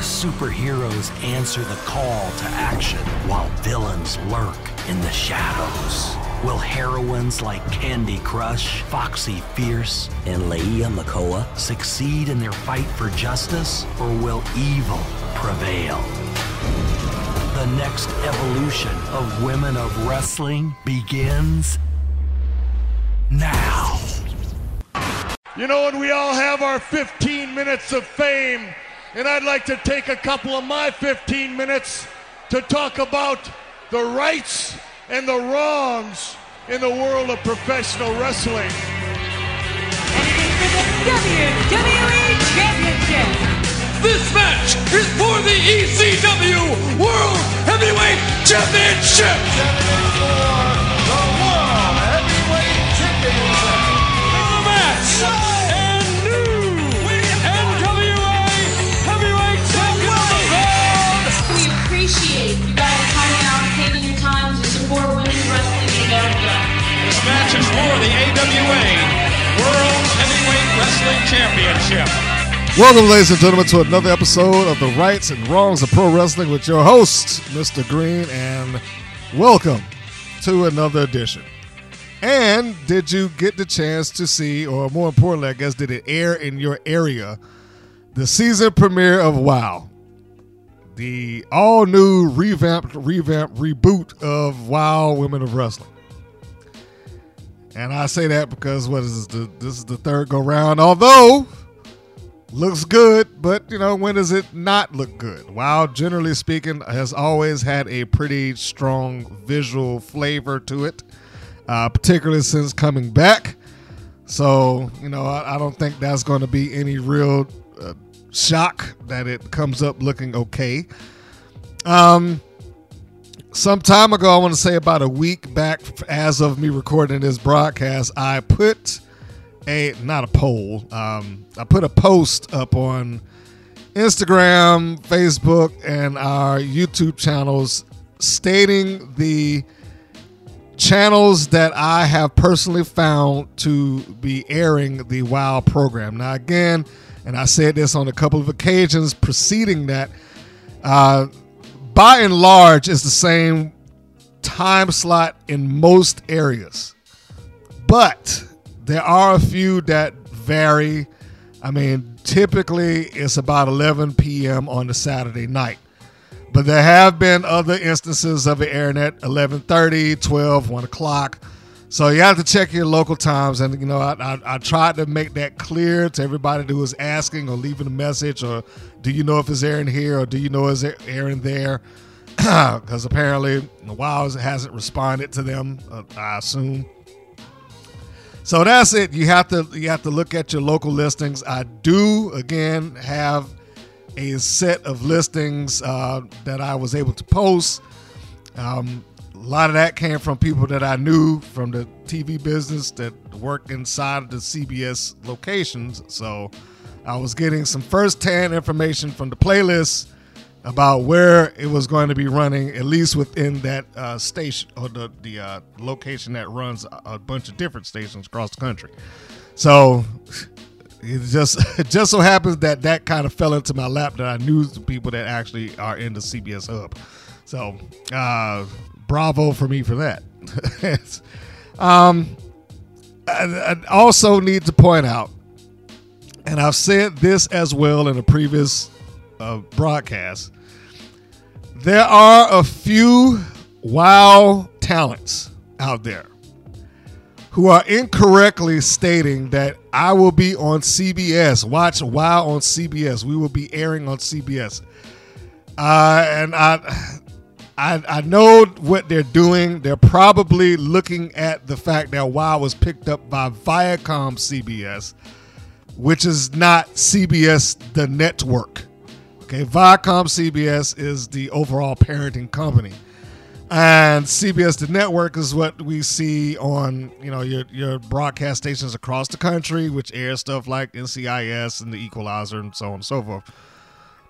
where superheroes answer the call to action while villains lurk in the shadows. Will heroines like Candy Crush, Foxy Fierce, and Leia Makoa succeed in their fight for justice, or will evil prevail? The next evolution of Women of Wrestling begins now. You know, and we all have our 15 minutes of fame, and I'd like to take a couple of my 15 minutes to talk about the rights and the wrongs in the world of professional wrestling. WWE Championship. This match is for the ECW World Heavyweight Championship. For the AWA World Heavyweight Wrestling Championship. Welcome, ladies and gentlemen, to another episode of The Rights and Wrongs of Pro Wrestling with your host, Mr. Green, and welcome to another edition. And did you get the chance to see, or more importantly, I guess, did it air in your area, the season premiere of WoW? The all new, revamped, revamped reboot of WoW Women of Wrestling. And I say that because what is this? The, this is the third go round. Although looks good, but you know, when does it not look good? WoW, generally speaking, has always had a pretty strong visual flavor to it, uh, particularly since coming back. So, you know, I, I don't think that's going to be any real uh, shock that it comes up looking okay. Um, some time ago, I want to say about a week back, as of me recording this broadcast, I put a not a poll. Um, I put a post up on Instagram, Facebook, and our YouTube channels stating the channels that I have personally found to be airing the WoW program. Now, again, and I said this on a couple of occasions preceding that, uh, by and large, it's the same time slot in most areas. But there are a few that vary. I mean, typically it's about 11 p.m. on the Saturday night. But there have been other instances of it airing at 11:30, 12, 1 o'clock. So you have to check your local times, and you know I, I, I tried to make that clear to everybody who was asking or leaving a message, or do you know if it's airing here, or do you know it's airing there? Because apparently the WoW hasn't responded to them. Uh, I assume. So that's it. You have to you have to look at your local listings. I do again have a set of listings uh, that I was able to post. Um, a lot of that came from people that I knew from the TV business that work inside the CBS locations. So I was getting some first-hand information from the playlist about where it was going to be running, at least within that uh, station or the the uh, location that runs a, a bunch of different stations across the country. So it just it just so happens that that kind of fell into my lap that I knew the people that actually are in the CBS hub. So uh, bravo for me for that. um, I, I also need to point out, and I've said this as well in a previous uh, broadcast. There are a few wow talents out there who are incorrectly stating that I will be on CBS. Watch Wow on CBS. We will be airing on CBS. Uh, and I, I, I know what they're doing. They're probably looking at the fact that Wow was picked up by Viacom CBS, which is not CBS the network. Okay, Viacom CBS is the overall parenting company. And CBS the network is what we see on, you know, your your broadcast stations across the country, which air stuff like NCIS and the Equalizer and so on and so forth.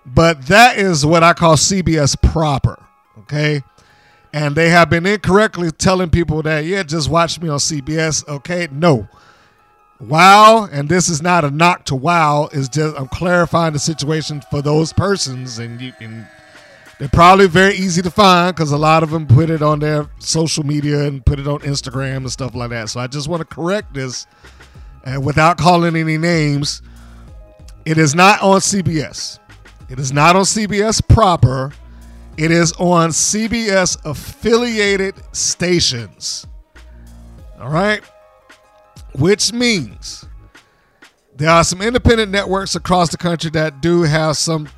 But that is what I call CBS proper. Okay. And they have been incorrectly telling people that, yeah, just watch me on CBS. Okay. No. Wow, and this is not a knock to Wow. Is just I'm clarifying the situation for those persons, and you and they're probably very easy to find because a lot of them put it on their social media and put it on Instagram and stuff like that. So I just want to correct this, and without calling any names, it is not on CBS. It is not on CBS proper. It is on CBS affiliated stations. All right which means there are some independent networks across the country that do have some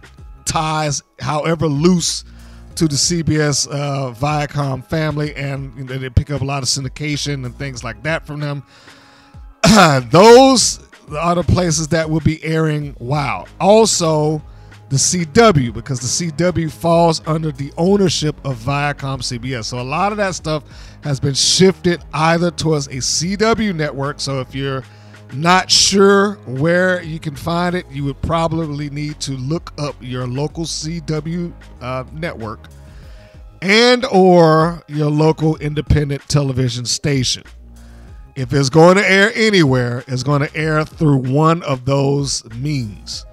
ties, however loose, to the CBS uh, Viacom family, and you know, they pick up a lot of syndication and things like that from them. Those are the places that will be airing WoW. Also, the CW, because the CW falls under the ownership of Viacom CBS. So a lot of that stuff has been shifted either towards a CW network. So if you're not sure where you can find it, you would probably need to look up your local CW uh, network and or your local independent television station. If it's going to air anywhere, it's going to air through one of those means.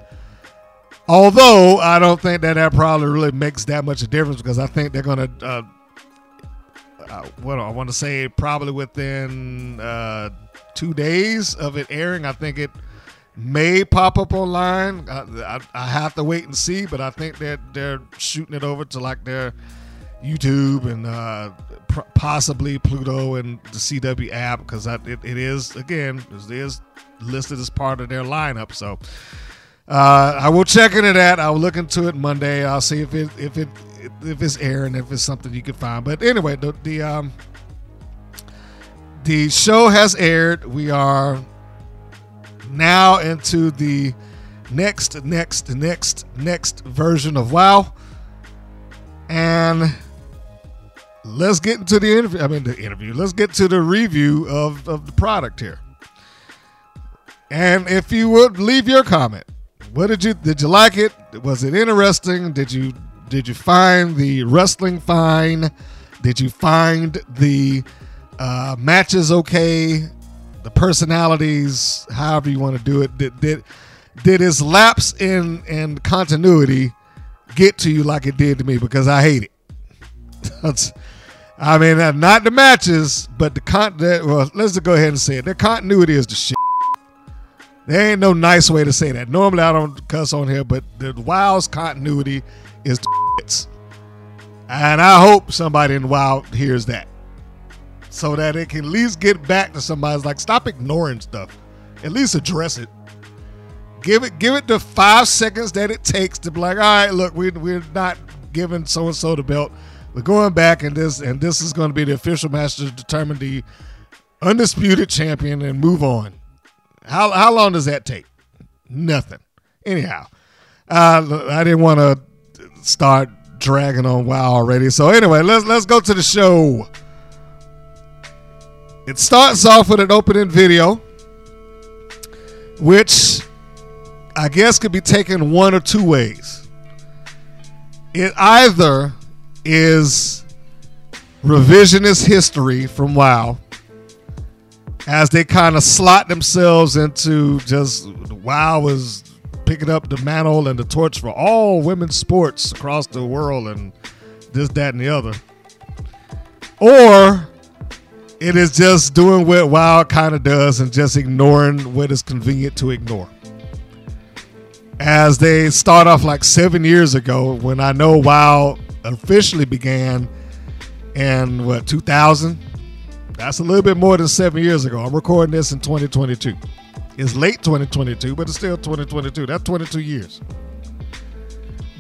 Although I don't think that that probably really makes that much a difference because I think they're going to uh, uh, what I want to say, probably within uh, two days of it airing. I think it may pop up online. I, I, I, have to wait and see, but I think that they're, shooting it over to like their YouTube and uh, pr- possibly Pluto and the CW app because it, it is again it is listed as part of their lineup. So. Uh, I will check into that. I will look into it Monday. I'll see if it if it if it's airing, if it's something you can find. But anyway, the, the um the show has aired. We are now into the next, next, next, next version of WoW, and let's get into the interview. I mean, the interview. Let's get to the review of of the product here. And if you would leave your comment, what did you did you like it? Was it interesting? Did you did you find the wrestling fine? Did you find the uh, matches okay? The personalities, however you want to do it, did did did his lapse in in continuity get to you like it did to me? Because I hate it. I mean, not the matches, but the con. Well, let's just go ahead and say it. The continuity is the shit. There ain't no nice way to say that. Normally, I don't cuss on here, but the WoW's continuity is the and I hope somebody in WoW hears that. So that it can at least get back to somebody's like, stop ignoring stuff. At least address it. Give it give it the five seconds that it takes to be like, all right, look, we, we're not giving so and so the belt. We're going back and this and this is going to be the official match to determine the undisputed champion and move on. How how long does that take? Nothing. Anyhow, uh, I didn't want to start dragging on WoW already. So anyway, let's let's go to the show. It starts off with an opening video, which I guess could be taken one or two ways. It either is revisionist history from WoW as they kind of slot themselves into just WoW was picking up the mantle and the torch for all women's sports across the world and this, that, and the other. Or it is just doing what WoW kind of does and just ignoring what is convenient to ignore. As they start off like seven years ago, when I know WoW officially began in what 2000. That's a little bit more than seven years ago. I'm recording this in 2022. It's late 2022, but it's still 2022. That's 22 years.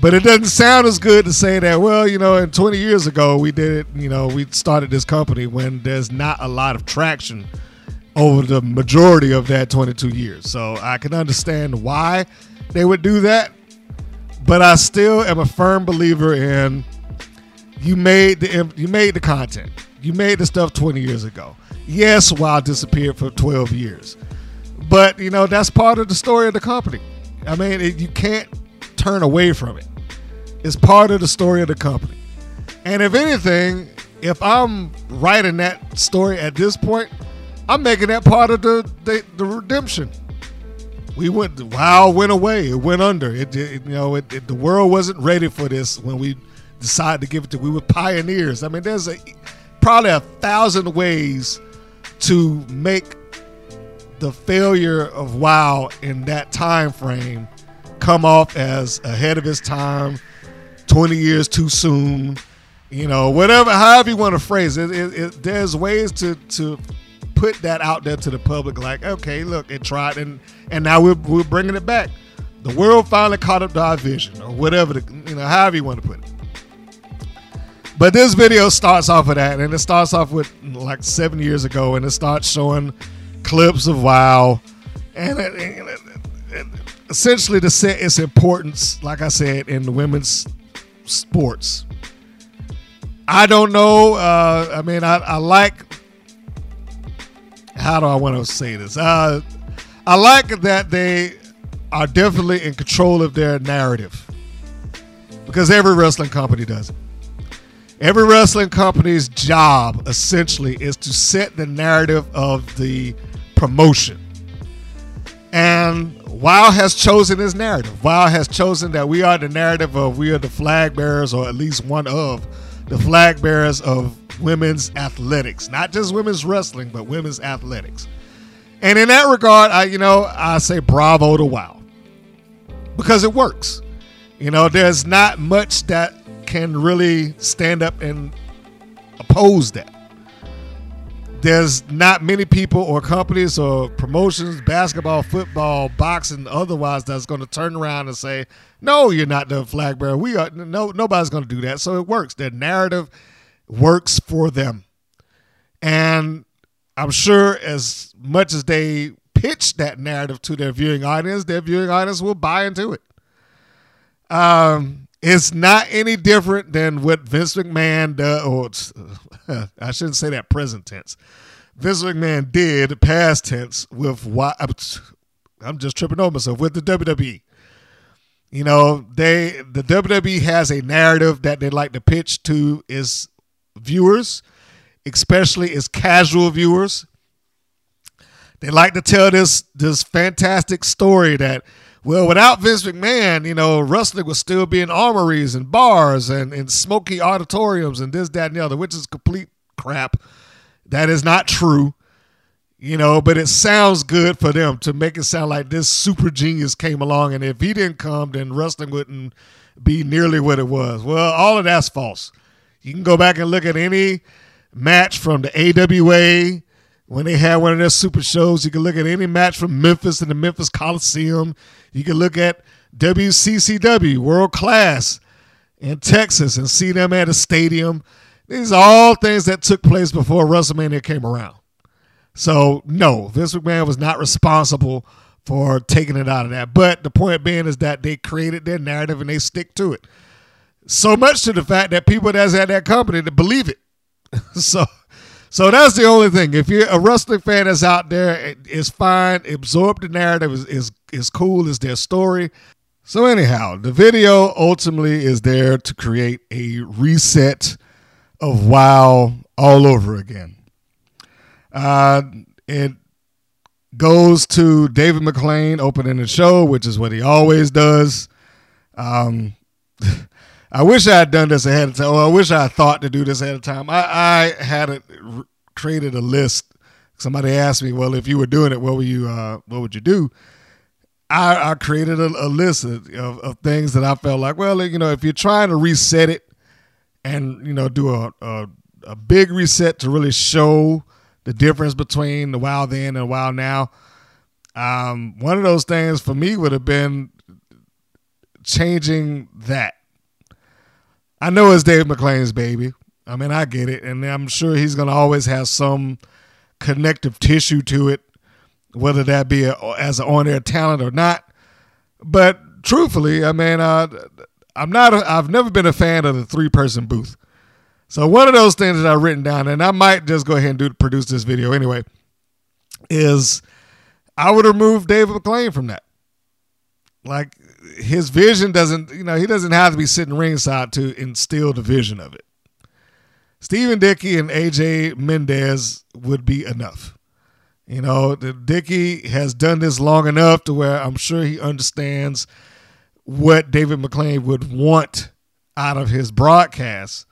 But it doesn't sound as good to say that, well, you know, in 20 years ago, we did it, you know, we started this company when there's not a lot of traction over the majority of that 22 years. So I can understand why they would do that. But I still am a firm believer in you made the you made the content. You made the stuff 20 years ago. Yes, WoW disappeared for 12 years. But you know that's part of the story of the company. I mean, it, you can't turn away from it. It's part of the story of the company. And if anything, if I'm writing that story at this point, I'm making that part of the the, the redemption. We went wow went away. It went under. It, it you know it, the world wasn't ready for this when we decided to give it to. We were pioneers. I mean, there's a probably a thousand ways to make the failure of WoW in that time frame come off as ahead of its time, 20 years too soon, you know, whatever, however you want to phrase it, it, it there's ways to to put that out there to the public. Like, okay, look, it tried, and and now we're we're bringing it back. The world finally caught up to our vision, or whatever, the, you know, however you want to put it. But this video starts off with that, and it starts off with like seven years ago, and it starts showing clips of WoW, and it, it, essentially to set its importance, like I said, in the women's sports. I don't know. Uh, I mean, I, I like. How do I want to say this? Uh, I like that they are definitely in control of their narrative because every wrestling company does it. Every wrestling company's job essentially is to set the narrative of the promotion. And WoW has chosen this narrative. WoW has chosen that we are the narrative of we are the flag bearers, or at least one of the flag bearers of women's athletics, not just women's wrestling, but women's athletics. And in that regard, I you know I say bravo to WoW because it works. You know, there's not much that can really stand up and oppose that there's not many people or companies or promotions, basketball, football, boxing, otherwise, that's going to turn around and say, "No, you're not the flag bearer. We are no nobody's going to do that." So it works. Their narrative works for them, and I'm sure as much as they pitch that narrative to their viewing audience, their viewing audience will buy into it. Um, it's not any different than what Vince McMahon does, oh, or I shouldn't say that present tense. Vince McMahon did past tense with why I'm just tripping over myself with the WWE. You know, they the WWE has a narrative that they like to pitch to its viewers, especially its casual viewers. They like to tell this this fantastic story that well, without Vince McMahon, you know, wrestling would still be in armories and bars and, and smoky auditoriums and this, that, and the other, which is complete crap. That is not true, you know, but it sounds good for them to make it sound like this super genius came along. And if he didn't come, then wrestling wouldn't be nearly what it was. Well, all of that's false. You can go back and look at any match from the AWA when they had one of their super shows. You can look at any match from Memphis in the Memphis Coliseum. You can look at WCCW, World Class in Texas, and see them at a stadium. These are all things that took place before WrestleMania came around. So, no, Vince McMahon was not responsible for taking it out of that. But the point being is that they created their narrative and they stick to it. So much to the fact that people that's at that company to believe it. so so that's the only thing. If you're a wrestling fan that's out there, it's fine. Absorb the narrative is is, is cool. Is their story. So anyhow, the video ultimately is there to create a reset of WoW all over again. Uh, it goes to David McLane opening the show, which is what he always does. Um, I wish I had done this ahead of time. Or I wish I thought to do this ahead of time. I, I had it, created a list. Somebody asked me, "Well, if you were doing it, what would you uh, what would you do?" I, I created a, a list of, of, things that I felt like, well, you know, if you're trying to reset it and you know do a, a, a big reset to really show the difference between the WoW then and WoW now, um, one of those things for me would have been changing that I know it's Dave McLane's baby. I mean, I get it, and I'm sure he's going to always have some connective tissue to it, whether that be a, as an on-air talent or not. But truthfully, I mean, I'm not. A, I've never been a fan of the three-person booth. So one of those things that I've written down, and I might just go ahead and do produce this video anyway, is I would remove David McLane from that. Like his vision doesn't, you know, he doesn't have to be sitting ringside to instill the vision of it. Stephen Dickey and AJ Mendez would be enough. You know, Dickey has done this long enough to where I'm sure he understands what David McLane would want out of his broadcast.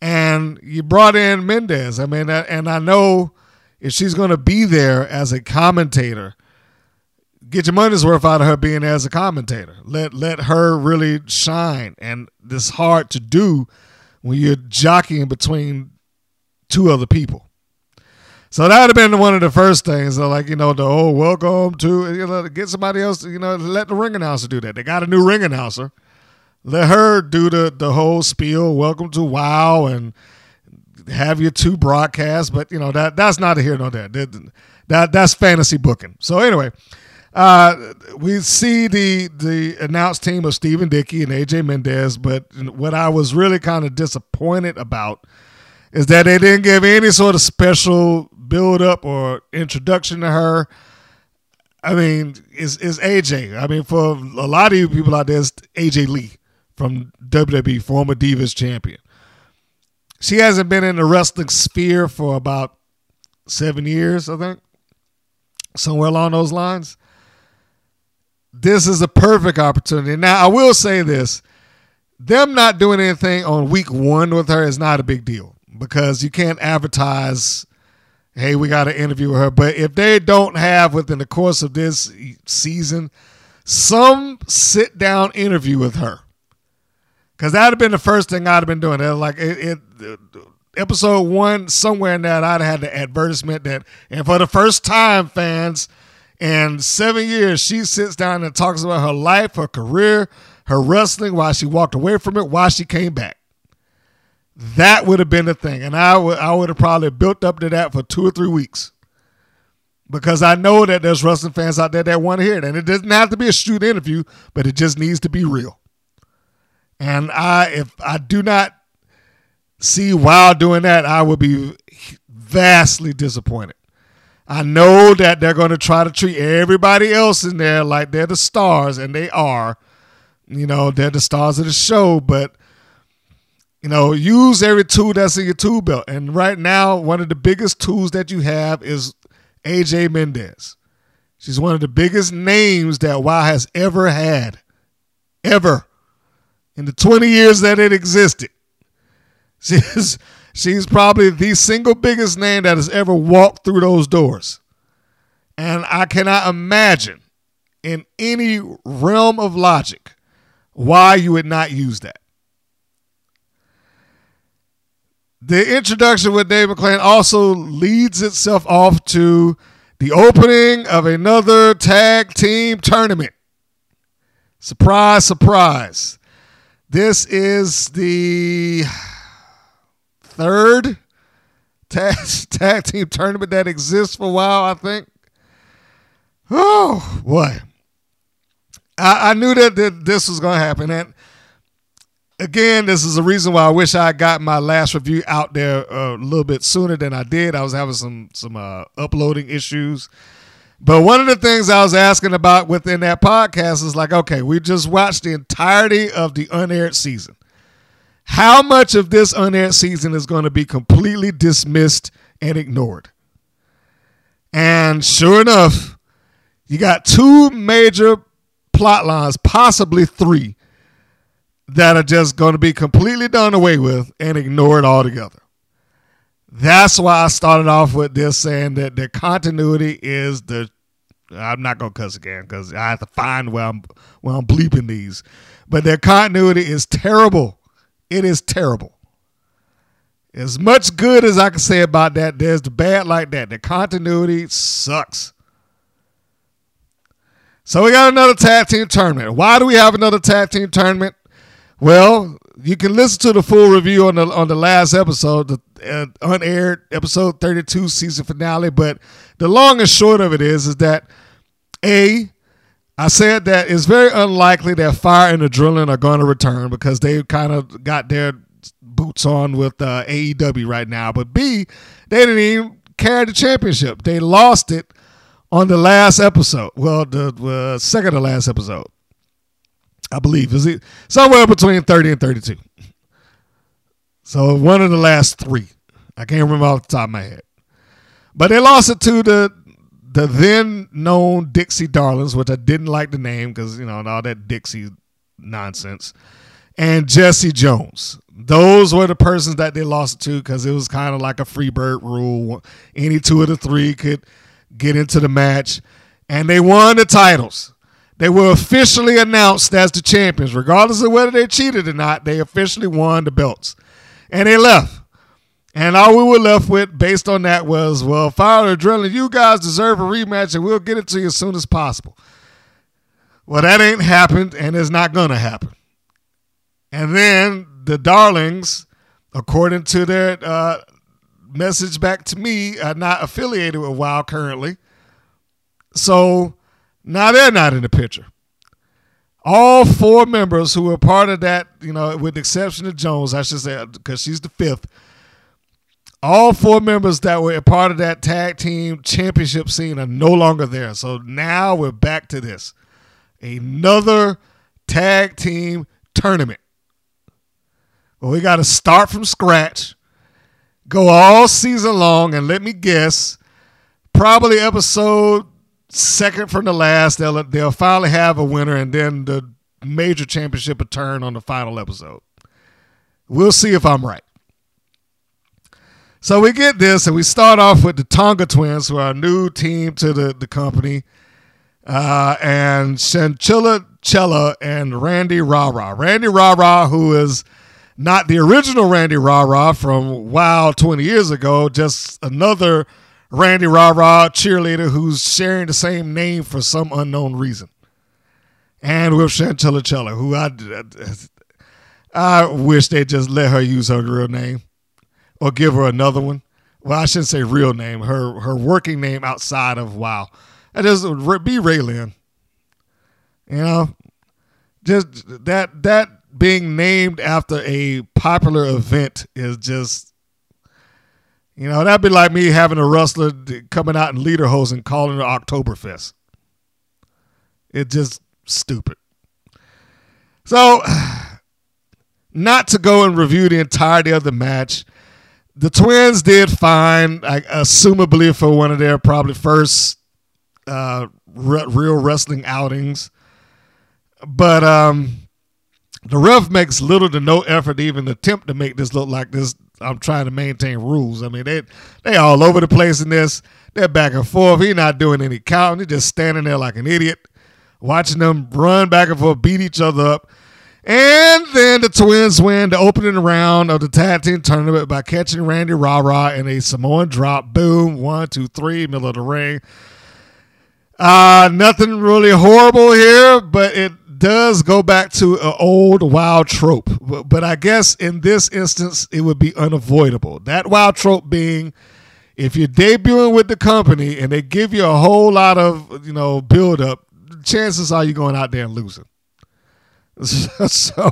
And you brought in Mendez. I mean, and I know if she's going to be there as a commentator, get your money's worth out of her being as a commentator. Let let her really shine. And this hard to do when you're jockeying between two other people. So that would have been one of the first things. like, you know, the oh, welcome to, you know, get somebody else, you know, let the ring announcer do that. They got a new ring announcer. Let her do the, the whole spiel, welcome to WOW, and have your two broadcasts. But, you know, that that's not a here nor there. That, that, that's fantasy booking. So, anyway, uh, we see the the announced team of Stephen Dickey and AJ Mendez, but what I was really kind of disappointed about is that they didn't give any sort of special build up or introduction to her. I mean, is is AJ? I mean, for a lot of you people out there, it's AJ Lee from WWE, former Divas champion. She hasn't been in the wrestling sphere for about seven years, I think, somewhere along those lines. This is a perfect opportunity. Now, I will say this: them not doing anything on week one with her is not a big deal because you can't advertise hey, we got to interview her. But if they don't have within the course of this season some sit down interview with her, because that'd have been the first thing I'd have been doing. Like it, it, episode one, somewhere in that, I'd have had the advertisement that, and for the first time, fans, in seven years, she sits down and talks about her life, her career, her wrestling, why she walked away from it, why she came back. That would have been the thing. And I would I would have probably built up to that for two or three weeks. Because I know that there's wrestling fans out there that want to hear it. And it doesn't have to be a shoot interview, but it just needs to be real. And I if I do not see WOW doing that, I would be vastly disappointed. I know that they're going to try to treat everybody else in there like they're the stars, and they are. You know, they're the stars of the show, but you know, use every tool that's in your tool belt. And right now, one of the biggest tools that you have is AJ Mendez. She's one of the biggest names that WOW has ever had, ever, in the 20 years that it existed. She's, she's probably the single biggest name that has ever walked through those doors. And I cannot imagine in any realm of logic why you would not use that. the introduction with Dave McLane also leads itself off to the opening of another tag team tournament. Surprise, surprise. This is the third tag, tag team tournament that exists for a while, I think. Oh, boy. I, I knew that, that this was going to happen. And again, this is a reason why I wish I got my last review out there a little bit sooner than I did. I was having some some uh, uploading issues. But one of the things I was asking about within that podcast is like, okay, we just watched the entirety of the unaired season. How much of this unaired season is going to be completely dismissed and ignored? And sure enough, you got two major plot lines, possibly three, that are just going to be completely done away with and ignored altogether. That's why I started off with this saying that the continuity is the. I'm not gonna cuss again because I have to find where I'm where I'm bleeping these, but their continuity is terrible. It is terrible. As much good as I can say about that, there's the bad like that. The continuity sucks. So we got another tag team tournament. Why do we have another tag team tournament? Well, you can listen to the full review on the on the last episode, the uh, unaired episode 32 season finale. But the long and short of it is, is that a I said that it's very unlikely that Fire and Adrenaline are going to return because they kind of got their boots on with uh, AEW right now. But B, they didn't even carry the championship. They lost it on the last episode. Well, the uh, second to last episode. I believe. Is it somewhere between 30 and 32? So one of the last three. I can't remember off the top of my head. But they lost it to the the then known Dixie Darlings, which I didn't like the name because you know all that Dixie nonsense, and Jesse Jones. Those were the persons that they lost to because it was kind of like a free bird rule. Any two of the three could get into the match, and they won the titles. They were officially announced as the champions, regardless of whether they cheated or not. They officially won the belts, and they left. And all we were left with, based on that, was well, Fire Adrenaline, you guys deserve a rematch, and we'll get it to you as soon as possible. Well, that ain't happened, and it's not gonna happen. And then the Darlings, according to their uh, message back to me, are not affiliated with WoW currently. So now they're not in the picture. All four members who were part of that, you know, with the exception of Jones, I should say, because she's the fifth all four members that were a part of that tag team championship scene are no longer there. So now we're back to this another tag team tournament. Well, we got to start from scratch, go all season long, and let me guess, probably episode second from the last, they'll, they'll finally have a winner, and then the major championship will turn on the final episode. We'll see if I'm right. So we get this, and we start off with the Tonga Twins, who are a new team to the, the company, uh, and Chantilly Chella and Randi Rah Rah. Randy Rara, who is not the original Randi Rah Rah from WoW 20 years ago, just another Randi Rah Rah cheerleader who's sharing the same name for some unknown reason. And with Chantilly Chella, who I, I wish they just let her use her real name or give her another one. Well, I shouldn't say real name. Her her working name outside of WoW. And just be Raylan. You know, just that that being named after a popular event is just, you know, that'd be like me having a wrestler coming out in lederhosen and calling it Oktoberfest. It's just stupid. So, not to go and review the entirety of the match the Twins did fine, assumably for one of their probably first uh, re- real wrestling outings. But um, the ref makes little to no effort to even attempt to make this look like this. I'm trying to maintain rules. I mean, they they all over the place in this. They're back and forth. He's not doing any counting. He's just standing there like an idiot, watching them run back and forth, beat each other up. And then the Twins win the opening round of the tag team tournament by catching Randi Rah Rah in a Samoan drop. Boom, one, two, three, middle of the ring. Uh, nothing really horrible here, but it does go back to an old wild trope. But, but I guess in this instance, it would be unavoidable. That wild trope being if you're debuting with the company and they give you a whole lot of, you know, build up, chances are you're going out there and losing. so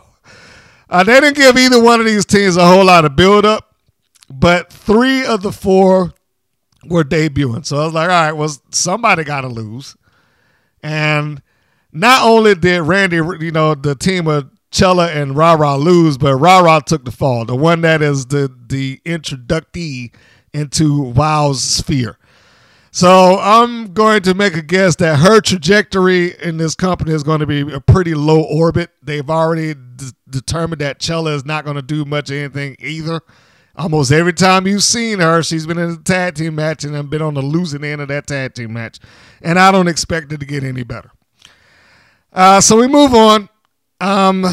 uh, they didn't give either one of these teams a whole lot of build up, but three of the four were debuting. So I was like, all right, well, somebody got to lose. And not only did Randi, you know, the team of Chella and Rah Rah lose, but Rah Rah took the fall. The one that is the the introductee into WoW's sphere. So I'm going to make a guess that her trajectory in this company is going to be a pretty low orbit. They've already d- determined that Chella is not going to do much of anything either. Almost every time you've seen her, she's been in a tag team match and been on the losing end of that tag team match. And I don't expect it to get any better. Uh, so we move on. Um,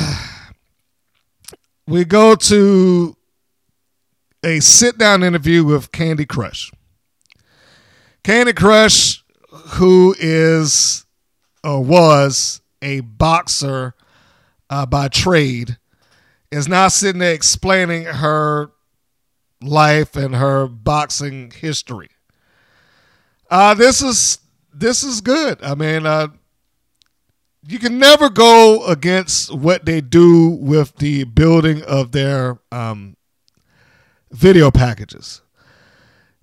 we go to a sit down interview with Candy Crush. Candy Crush, who is or was a boxer uh, by trade, is now sitting there explaining her life and her boxing history. Uh, this is this is good. I mean, uh, you can never go against what they do with the building of their um, video packages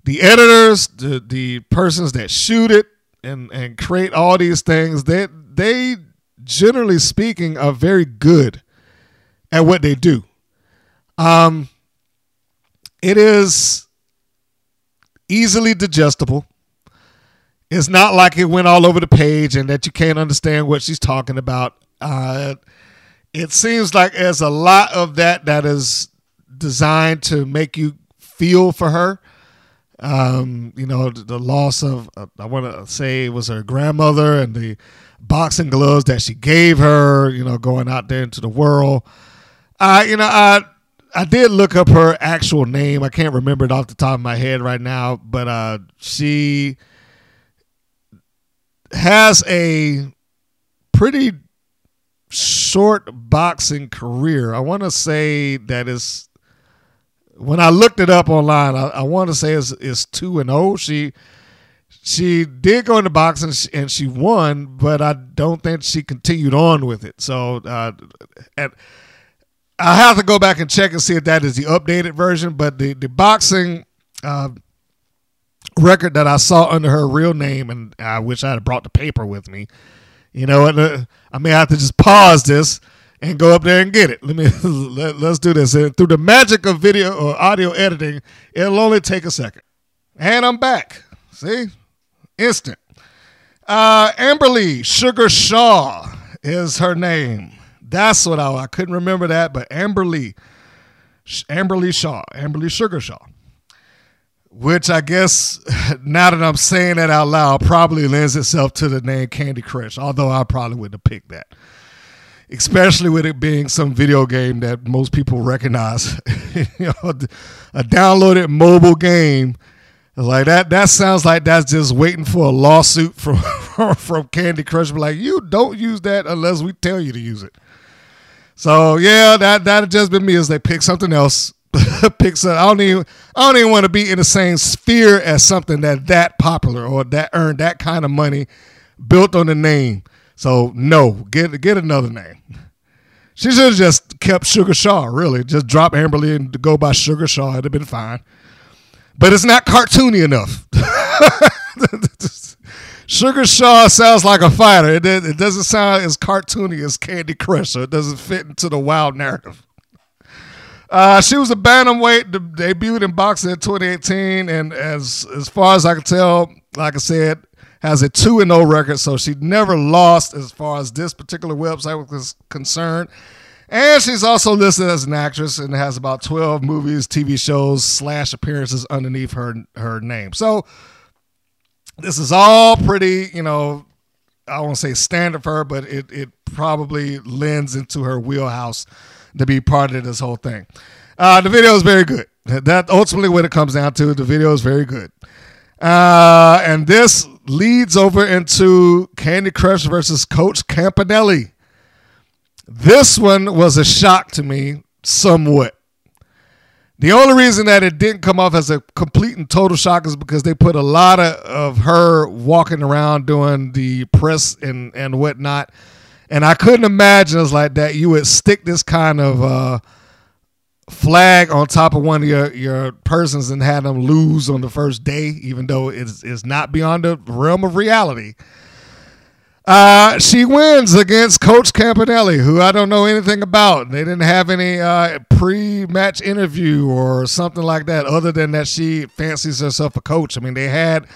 the editors, the the persons that shoot it and and create all these things, they they generally speaking are very good at what they do. Um, it is easily digestible. it's not like it went all over the page and that you can't understand what she's talking about. Uh, it seems like there's a lot of that that is designed to make you feel for her. Um, you know, the, the loss of, uh, I want to say it was her grandmother and the boxing gloves that she gave her, you know, going out there into the world. Uh, you know, I, I did look up her actual name. I can't remember it off the top of my head right now, but uh, she has a pretty short boxing career. I want to say that is when I looked it up online. I, I want to say it's, is two and zero. She she did go in into boxing and she won, but I don't think she continued on with it. So uh, and I have to go back and check and see if that is the updated version. But the the boxing. Uh, record that I saw under her real name, and I wish I had brought the paper with me. You know, and uh, I may have to just pause this and go up there and get it. Let me let, us do this. And through the magic of video or audio editing, it'll only take a second. And I'm back. See, instant. Uh, Amberly Sugar Shaw is her name. That's what I, I couldn't remember that, but Amberly, Amberly Shaw, Amberly Sugar Shaw which I guess now that I'm saying that out loud probably lends itself to the name Candy Crush, although I probably wouldn't have picked that. Especially with it being some video game that most people recognize. you know, a downloaded mobile game like that that sounds like that's just waiting for a lawsuit from from Candy Crush. But like, you don't use that unless we tell you to use it. So yeah, that that just been me as they pick something else picks up. I don't even I don't even want to be in the same sphere as something that that popular or that earned that kind of money built on the name. So no, get get another name. She should have just kept Sugar Shaw, really. Just drop Amberly and go by Sugar Shaw. It'd have been fine. But it's not cartoony enough. Sugar Shaw sounds like a fighter. It, it doesn't sound as cartoony as Candy Crush, so it doesn't fit into the wild narrative. Uh, she was a bantamweight, debuted in boxing in 2018, and as as far as I can tell, like I said, has a two and zero oh record. So she never lost as far as this particular website was concerned. And she's also listed as an actress and has about 12 movies, TV shows, slash appearances underneath her her name. So this is all pretty, you know, I won't say standard for her, but it it probably lends into her wheelhouse to be part of this whole thing. Uh, the video is very good. That ultimately what it comes down to. The video is very good. Uh, and this leads over into Candy Crush versus Coach Campanelli. This one was a shock to me somewhat. The only reason that it didn't come off as a complete and total shock is because they put a lot of, of her walking around doing the press and, and whatnot and I couldn't imagine it's like that. You would stick this kind of uh, flag on top of one of your, your persons and have them lose on the first day, even though it's, it's not beyond the realm of reality. Uh, she wins against Coach Campanelli, who I don't know anything about. They didn't have any uh, pre-match interview or something like that, other than that she fancies herself a coach. I mean, they had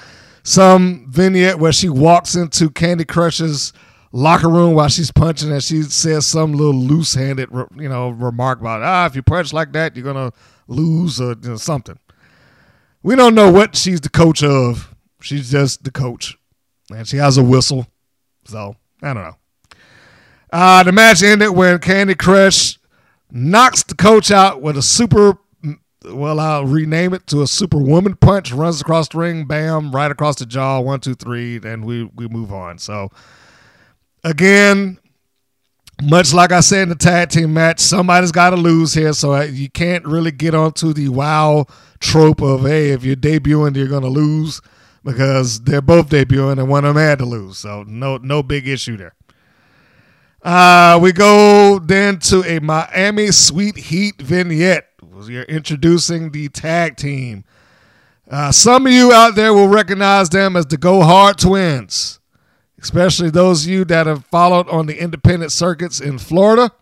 some vignette where she walks into Candy Crush's – locker room while she's punching and she says some little loose handed you know remark about ah if you punch like that you're gonna lose or you know, something. We don't know what she's the coach of. She's just the coach. And she has a whistle. So i don't know. Uh, the match ended when candy crush knocks the coach out with a super well i'll rename it to a superwoman punch runs across the ring bam right across the jaw one two three and we we move on. So again, much like I said in the tag team match, somebody's got to lose here. So you can't really get onto the wow trope of, hey, if you're debuting, you're going to lose because they're both debuting and one of them had to lose. So no, no big issue there. Uh, we go then to a Miami Sweet Heat vignette. You're introducing the tag team. Uh, some of you out there will recognize them as the Go Hard Twins especially those of you that have followed on the independent circuits in Florida.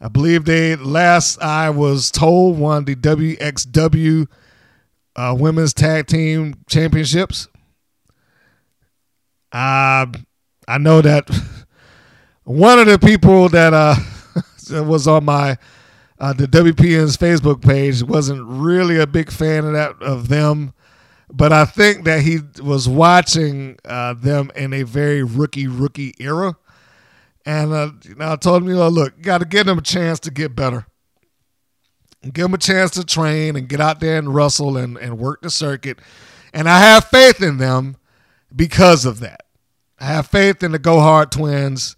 I believe they last I was told won the WXW uh, Women's Tag Team Championships. Uh, I know that one of the people that uh, was on my uh, the WPN's Facebook page wasn't really a big fan of that of them, but I think that he was watching uh, them in a very rookie rookie era, and uh, you know, I told him, you know, look, you got to give them a chance to get better, give them a chance to train and get out there and wrestle and and work the circuit, and I have faith in them because of that. I have faith in the Go Hard twins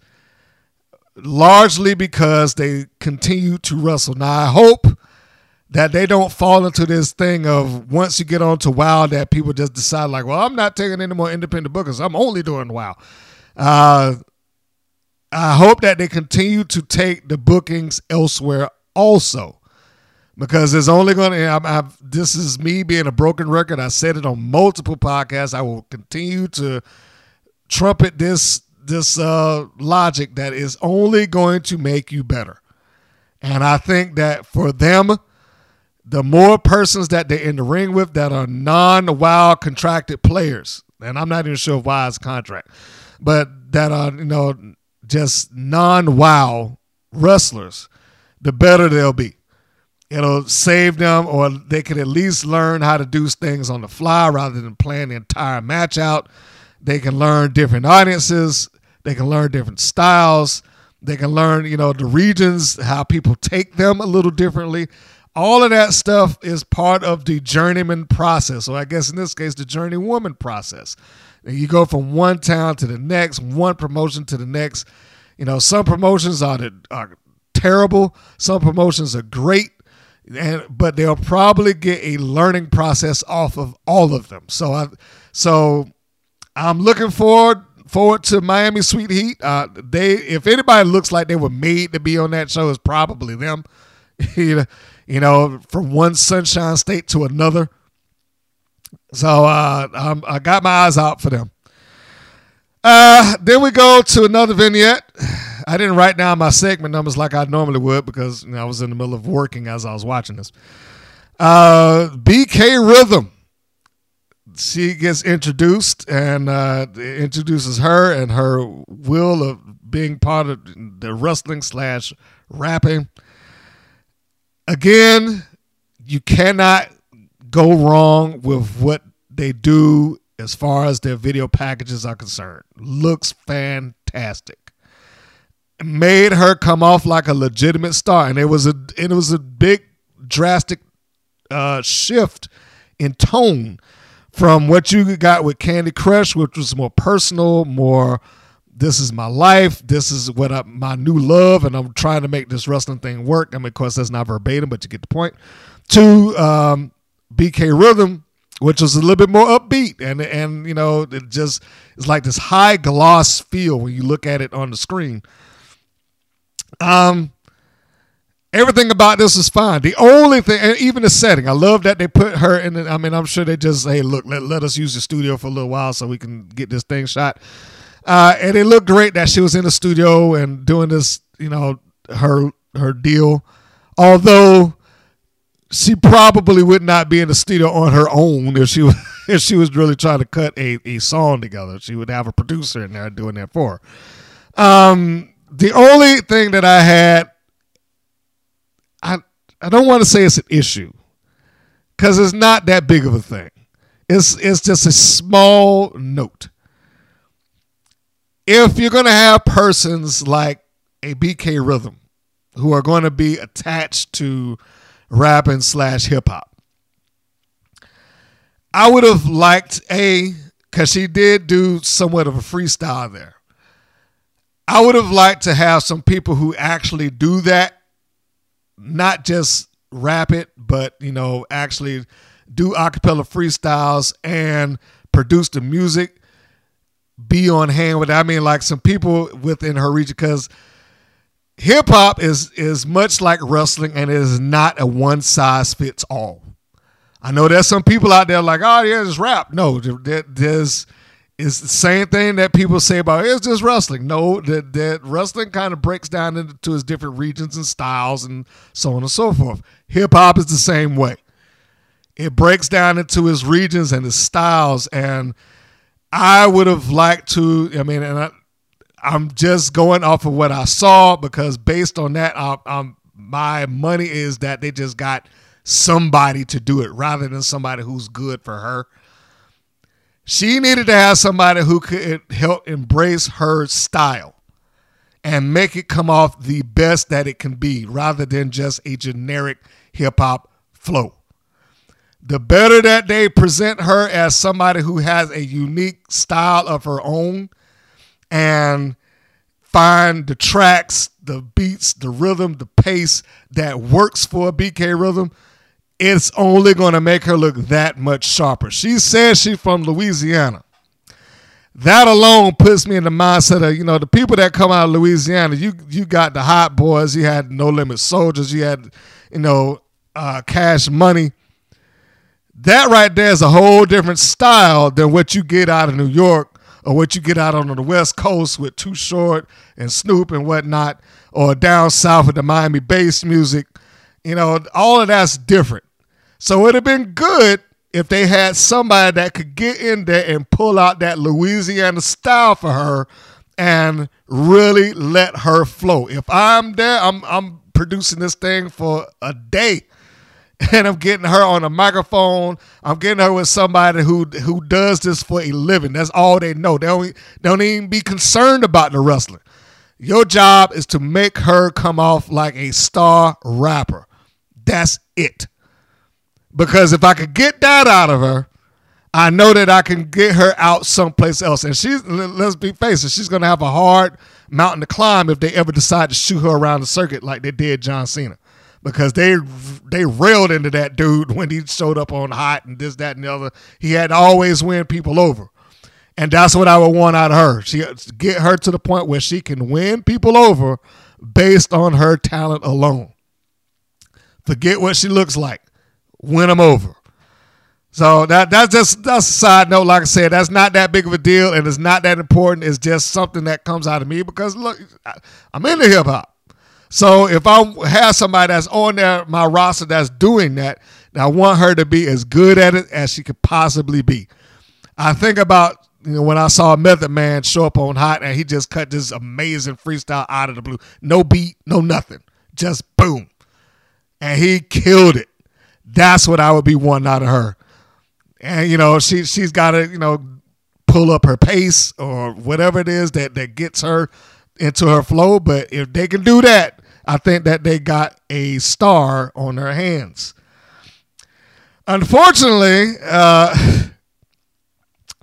largely because they continue to wrestle. Now, I hope that they don't fall into this thing of once you get on to WoW that people just decide like, well, I'm not taking any more independent bookers. I'm only doing WoW. Uh, I hope that they continue to take the bookings elsewhere also, because it's only going to. This is me being a broken record. I said it on multiple podcasts. I will continue to trumpet this this uh, logic that is only going to make you better. And I think that for them, the more persons that they're in the ring with that are non-WoW contracted players, and I'm not even sure why it's contract, but that are you know just non-WoW wrestlers, the better they'll be. It'll save them, or they can at least learn how to do things on the fly rather than plan the entire match out. They can learn different audiences they can learn different styles. They can learn, you know, the regions, how people take them a little differently. All of that stuff is part of the journeyman process. So I guess in this case, the journeywoman process. You go from one town to the next, one promotion to the next. You know, some promotions are, the, are terrible. Some promotions are great. And, but they'll probably get a learning process off of all of them. So I, so I'm looking forward forward to Miami Sweet Heat. Uh, they, if anybody looks like they were made to be on that show, it's probably them. you know, from one sunshine state to another. So uh, i got my eyes out for them. Uh, then we go to another vignette. I didn't write down my segment numbers like I normally would because you know, I was in the middle of working as I was watching this. Uh, BK Rhythm she gets introduced and uh, introduces her and her will of being part of the wrestling slash rapping. Again, you cannot go wrong with what they do as far as their video packages are concerned. Looks fantastic. Made her come off like a legitimate star, and it was a it was a big drastic uh, shift in tone from what you got with Candy Crush, which was more personal, more this is my life, this is what I, my new love, and I'm trying to make this wrestling thing work. I mean, of course, that's not verbatim, but you get the point. To um, BK Rhythm, which was a little bit more upbeat, and and you know, it just it's like this high gloss feel when you look at it on the screen. Um, Everything about this is fine. The only thing, and even the setting, I love that they put her in. The, I mean, I'm sure they just hey, look, let, let us use the studio for a little while so we can get this thing shot. Uh, and it looked great that she was in the studio and doing this, you know, her her deal. Although she probably would not be in the studio on her own if she was if she was really trying to cut a, a song together. She would have a producer in there doing that for her. Um, the only thing that I had I I don't want to say it's an issue because it's not that big of a thing. It's it's just a small note. If you're gonna have persons like a BK Rhythm who are going to be attached to rapping slash hip hop, I would have liked a because she did do somewhat of a freestyle there. I would have liked to have some people who actually do that not just rap it, but you know, actually do acapella freestyles and produce the music. Be on hand with. I mean, like some people within her region, because hip hop is is much like wrestling, and it is not a one size fits all. I know there's some people out there like, oh yeah, it's rap. No, there, there's it's the same thing that people say about it's just wrestling. No, that that wrestling kind of breaks down into its different regions and styles and so on and so forth. Hip hop is the same way. It breaks down into its regions and its styles, and I would have liked to. I mean, and I, I'm just going off of what I saw because based on that, I, I'm my money is that they just got somebody to do it rather than somebody who's good for her. She needed to have somebody who could help embrace her style and make it come off the best that it can be rather than just a generic hip hop flow. The better that they present her as somebody who has a unique style of her own and find the tracks, the beats, the rhythm, the pace that works for a BK rhythm, it's only going to make her look that much sharper. She says she's from Louisiana. That alone puts me in the mindset of, you know, the people that come out of Louisiana, you you got the hot boys, you had no limit soldiers, you had, you know, uh, cash money. That right there is a whole different style than what you get out of New York or what you get out on the West Coast with Too Short and Snoop and whatnot, or down south with the Miami bass music. You know, all of that's different. So it'd have been good if they had somebody that could get in there and pull out that Louisiana style for her and really let her flow. If I'm there, I'm I'm producing this thing for a day. And I'm getting her on a microphone. I'm getting her with somebody who who does this for a living. That's all they know. They don't, don't even be concerned about the wrestling. Your job is to make her come off like a star rapper. That's it. Because if I could get that out of her, I know that I can get her out someplace else. And she's let's be facing, she's gonna have a hard mountain to climb if they ever decide to shoot her around the circuit like they did John Cena. Because they they railed into that dude when he showed up on hot and this, that, and the other. He had to always win people over. And that's what I would want out of her. She get her to the point where she can win people over based on her talent alone. Forget what she looks like win them over. So that that's just that's a side note. Like I said, that's not that big of a deal, and it's not that important. It's just something that comes out of me because look, I'm into hip hop. So if I have somebody that's on there, my roster that's doing that, I want her to be as good at it as she could possibly be. I think about you know when I saw Method Man show up on Hot and he just cut this amazing freestyle out of the blue, no beat, no nothing, just boom, and he killed it. That's what I would be wanting out of her. And you know, she she's got to you know pull up her pace or whatever it is that that gets her into her flow. But if they can do that, I think that they got a star on their hands. Unfortunately, uh,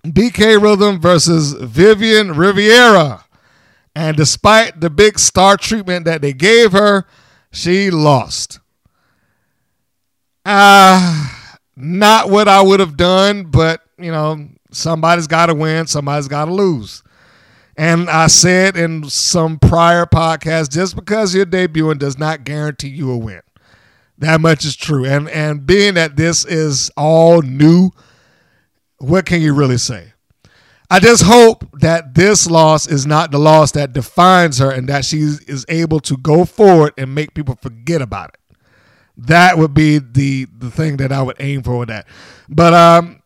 BK Rhythm versus Vivian Riviera. And despite the big star treatment that they gave her, she lost. Uh, not what I would have done, but you know, somebody's got to win, somebody's got to lose. And I said in some prior podcast, just because you're debuting does not guarantee you a win. That much is true. And and being that this is all new, what can you really say? I just hope that this loss is not the loss that defines her and that she is able to go forward and make people forget about it. That would be the the thing that I would aim for with that. But um,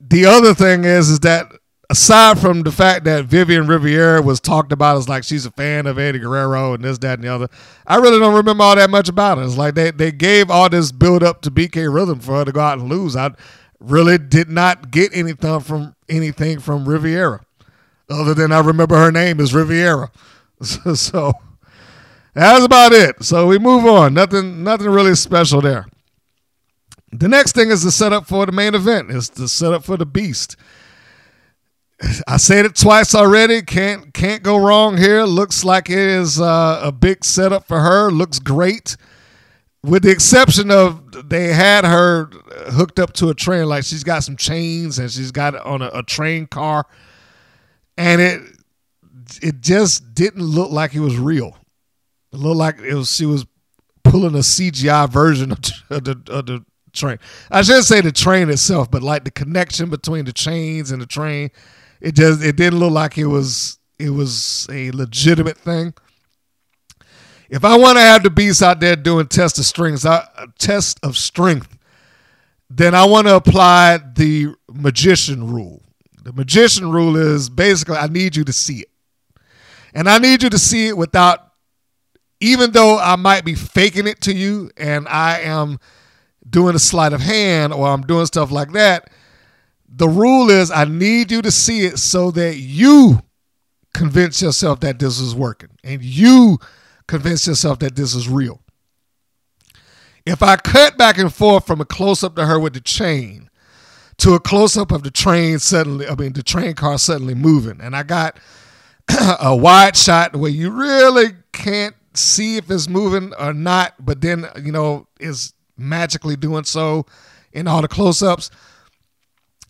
the other thing is is that aside from the fact that Vivian Riviera was talked about as like she's a fan of Eddie Guerrero and this, that, and the other, I really don't remember all that much about it. It's like they, they gave all this build up to BK Rhythm for her to go out and lose. I really did not get anything from anything from Riviera. Other than I remember her name is Riviera. so, that's about it. So we move on. Nothing, nothing really special there. The next thing is the setup for the main event. Is the setup for the Beast. I said it twice already. Can't can't go wrong here. Looks like it is uh, a big setup for her. Looks great, with the exception of they had her hooked up to a train. Like she's got some chains and she's got on a, a train car, and it it just didn't look like it was real. It looked like it was she was pulling a CGI version of, of, the, of the train. I shouldn't say the train itself, but like the connection between the chains and the train. It just it didn't look like it was it was a legitimate thing. If I want to have the beast out there doing test of strength, uh, test of strength, then I want to apply the magician rule. The magician rule is basically I need you to see it. And I need you to see it without, even though I might be faking it to you and I am doing a sleight of hand or I'm doing stuff like that. The rule is I need you to see it so that you convince yourself that this is working and you convince yourself that this is real. If I cut back and forth from a close up to her with the chain to a close up of the train suddenly, I mean, the train car suddenly moving, and I got a wide shot where you really can't see if it's moving or not, but then, you know, is magically doing so in all the close ups,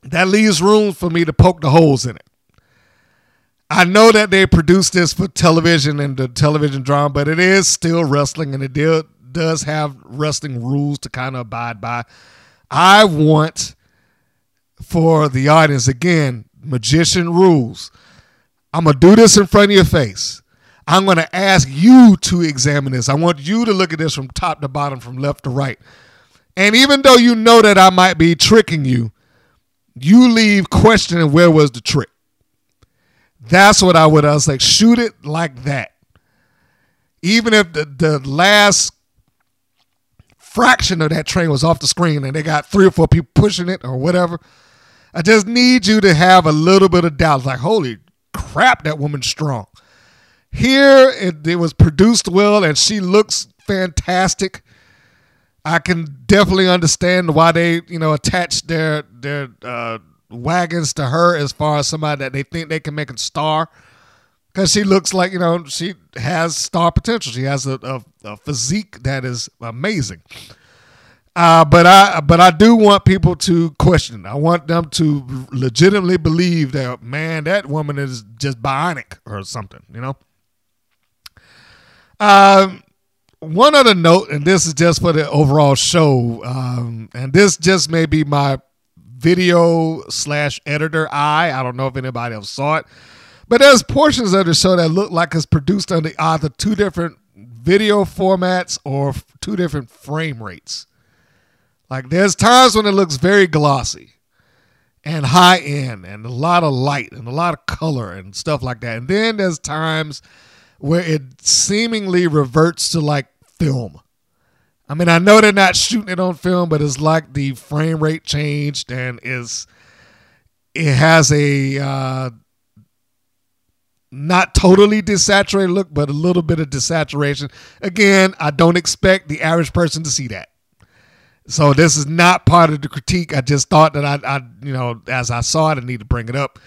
that leaves room for me to poke the holes in it. I know that they produced this for television and the television drama, but it is still wrestling and it does have wrestling rules to kind of abide by. I want for the audience again, magician rules. I'm going to do this in front of your face. I'm going to ask you to examine this. I want you to look at this from top to bottom, from left to right. And even though you know that I might be tricking you, you leave questioning where was the trick. That's what I would. I was like, shoot it like that. Even if the, the last fraction of that train was off the screen and they got three or four people pushing it or whatever, I just need you to have a little bit of doubt. Like, holy crap, that woman's strong. Here, it, it was produced well and she looks fantastic. I can definitely understand why they, you know, attach their their uh, wagons to her as far as somebody that they think they can make a star. Because she looks like, you know, she has star potential. She has a, a, a physique that is amazing. Uh, but I but I do want people to question. I want them to legitimately believe that man, that woman is just bionic or something, you know. Um, one other note, and this is just for the overall show, um, and this just may be my video slash editor eye. I don't know if anybody else saw it, but there's portions of the show that look like it's produced under either two different video formats or two different frame rates. Like there's times when it looks very glossy and high end and a lot of light and a lot of color and stuff like that. And then there's times where it seemingly reverts to like film. I mean, I know they're not shooting it on film, but it's like the frame rate changed and is it has a uh, not totally desaturated look, but a little bit of desaturation. Again, I don't expect the average person to see that. So this is not part of the critique. I just thought that I, I you know, as I saw it, I need to bring it up.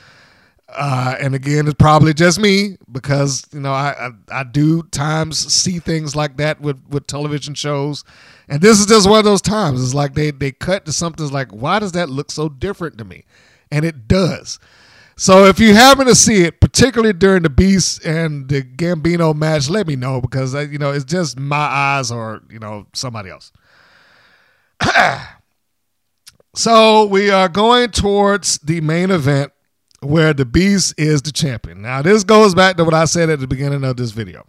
Uh, and again, it's probably just me because you know I, I, I do times see things like that with with television shows, and this is just one of those times. It's like they they cut to something it's like why does that look so different to me, and it does. So if you happen to see it, particularly during the Beast and the Gambino match, let me know because uh, you know it's just my eyes or you know somebody else. so we are going towards the main event where the Beast is the champion. Now, this goes back to what I said at the beginning of this video.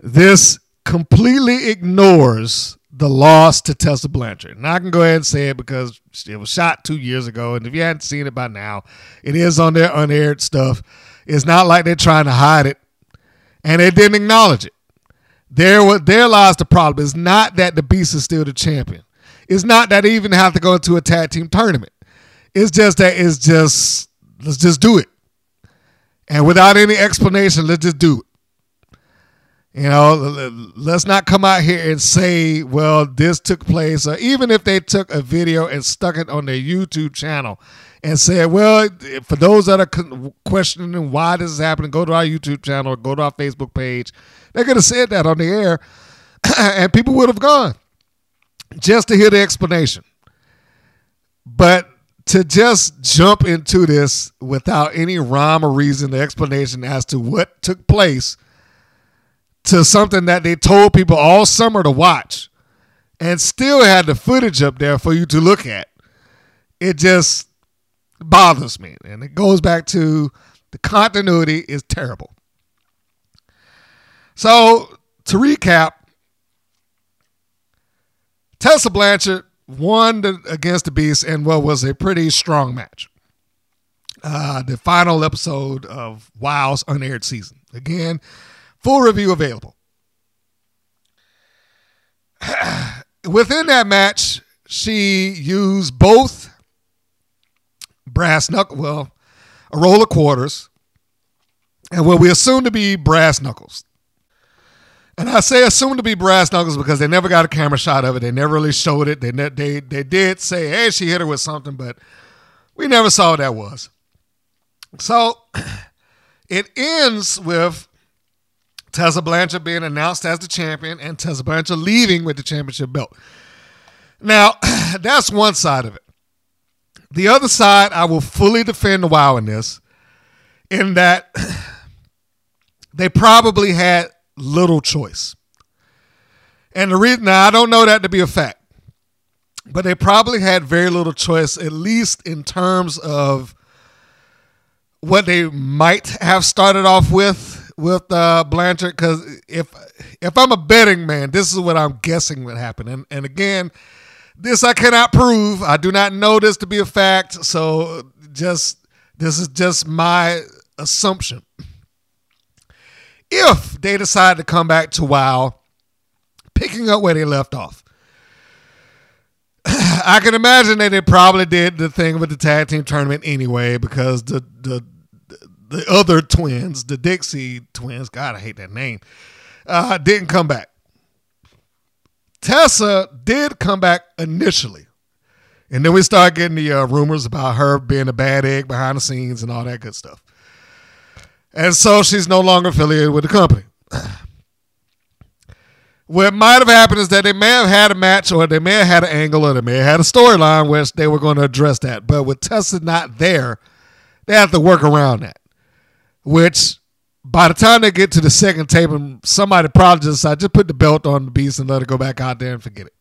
This completely ignores the loss to Tessa Blanchard. Now, I can go ahead and say it because it was shot two years ago. And if you hadn't seen it by now, it is on their unaired stuff. It's not like they're trying to hide it. And they didn't acknowledge it. There, there lies the problem. It's not that the Beast is still the champion. It's not that they even have to go into a tag team tournament. It's just that it's just let's just do it. And without any explanation, let's just do it. You know, let's not come out here and say, well, this took place, or even if they took a video and stuck it on their YouTube channel and said, well, for those that are questioning why this is happening, go to our YouTube channel go to our Facebook page. They could have said that on the air, and people would have gone just to hear the explanation. But to just jump into this without any rhyme or reason, the explanation as to what took place to something that they told people all summer to watch and still had the footage up there for you to look at. It just bothers me. And it goes back to the continuity is terrible. So, to recap, Tessa Blanchard won against the Beast in what was a pretty strong match. uh, the final episode of WoW's unaired season. Again, full review available. Within that match, she used both brass knuckle, well, a roll of quarters, and what we assume to be brass knuckles. And I say assume to be brass knuckles because they never got a camera shot of it. They never really showed it. They ne- they they did say, "Hey, she hit her with something," but we never saw what that was. So it ends with Tessa Blanchard being announced as the champion and Tessa Blanchard leaving with the championship belt. Now, that's one side of it. The other side, I will fully defend the WoW in this, in that they probably had little choice. And the reason now I don't know that to be a fact, but they probably had very little choice, at least in terms of what they might have started off with with uh, Blanchard. Because if if I'm a betting man, this is what I'm guessing would happen. And and again, this I cannot prove. I do not know this to be a fact. So just this is just my assumption. If they decide to come back to WoW, picking up where they left off. I can imagine that they probably did the thing with the tag team tournament anyway because the the the other twins, the Dixie twins, God, I hate that name, uh, didn't come back. Tessa did come back initially. And then we start getting the uh, rumors about her being a bad egg behind the scenes and all that good stuff. And so she's no longer affiliated with the company. What might have happened is that they may have had a match or they may have had an angle or they may have had a storyline which they were going to address that. But with Tessa not there, they have to work around that. Which by the time they get to the second tape, somebody probably just decided just put the belt on the beast and let it go back out there and forget it.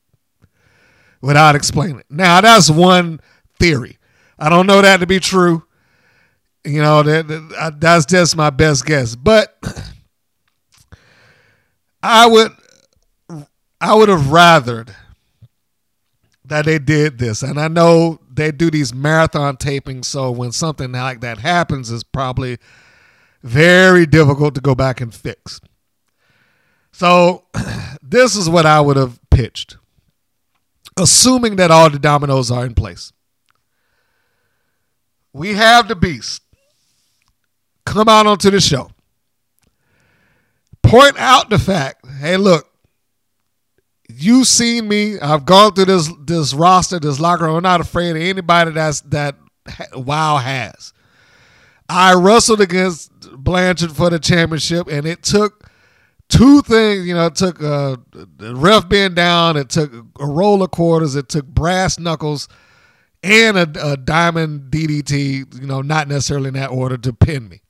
Without explaining it. Now that's one theory. I don't know that to be true. You know, that, that that's just my best guess. But I would I would have rathered that they did this. And I know they do these marathon tapings, so when something like that happens, it's probably very difficult to go back and fix. So this is what I would have pitched. Assuming that all the dominoes are in place. We have the beast come out onto the show. Point out the fact, hey, look, you've seen me. I've gone through this this roster, this locker room. I'm not afraid of anybody that's that WoW has. I wrestled against Blanchard for the championship, and it took two things. You know, it took uh, the ref being down, it took a roll of quarters, it took brass knuckles, and a, a diamond DDT. You know, not necessarily in that order to pin me.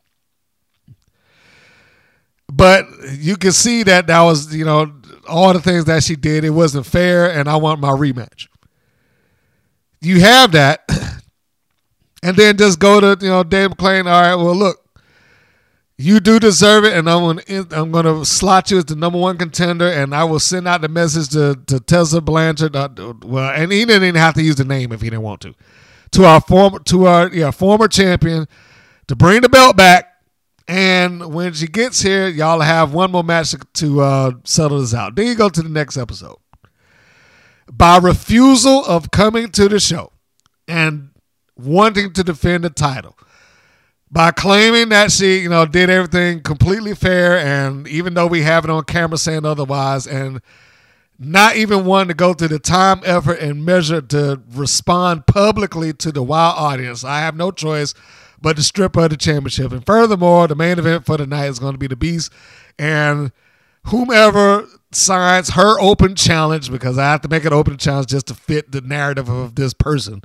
But you can see that that was, you know, all the things that she did. It wasn't fair, and I want my rematch. You have that, and then just go to you know Dave McLane. All right, well look, you do deserve it, and I'm gonna I'm gonna slot you as the number one contender, and I will send out the message to to Tessa Blanchard. Uh, well, and he didn't even have to use the name if he didn't want to. To our former to our yeah former champion to bring the belt back. And when she gets here, y'all have one more match to uh, settle this out. Then you go to the next episode. By refusal of coming to the show and wanting to defend the title, by claiming that she, you know, did everything completely fair, and even though we have it on camera saying otherwise, and not even wanting to go through the time, effort, and measure to respond publicly to the wild audience, I have no choice but to strip her the championship. And furthermore, the main event for the night is going to be the Beast, and whomever signs her open challenge, because I have to make an open challenge just to fit the narrative of this person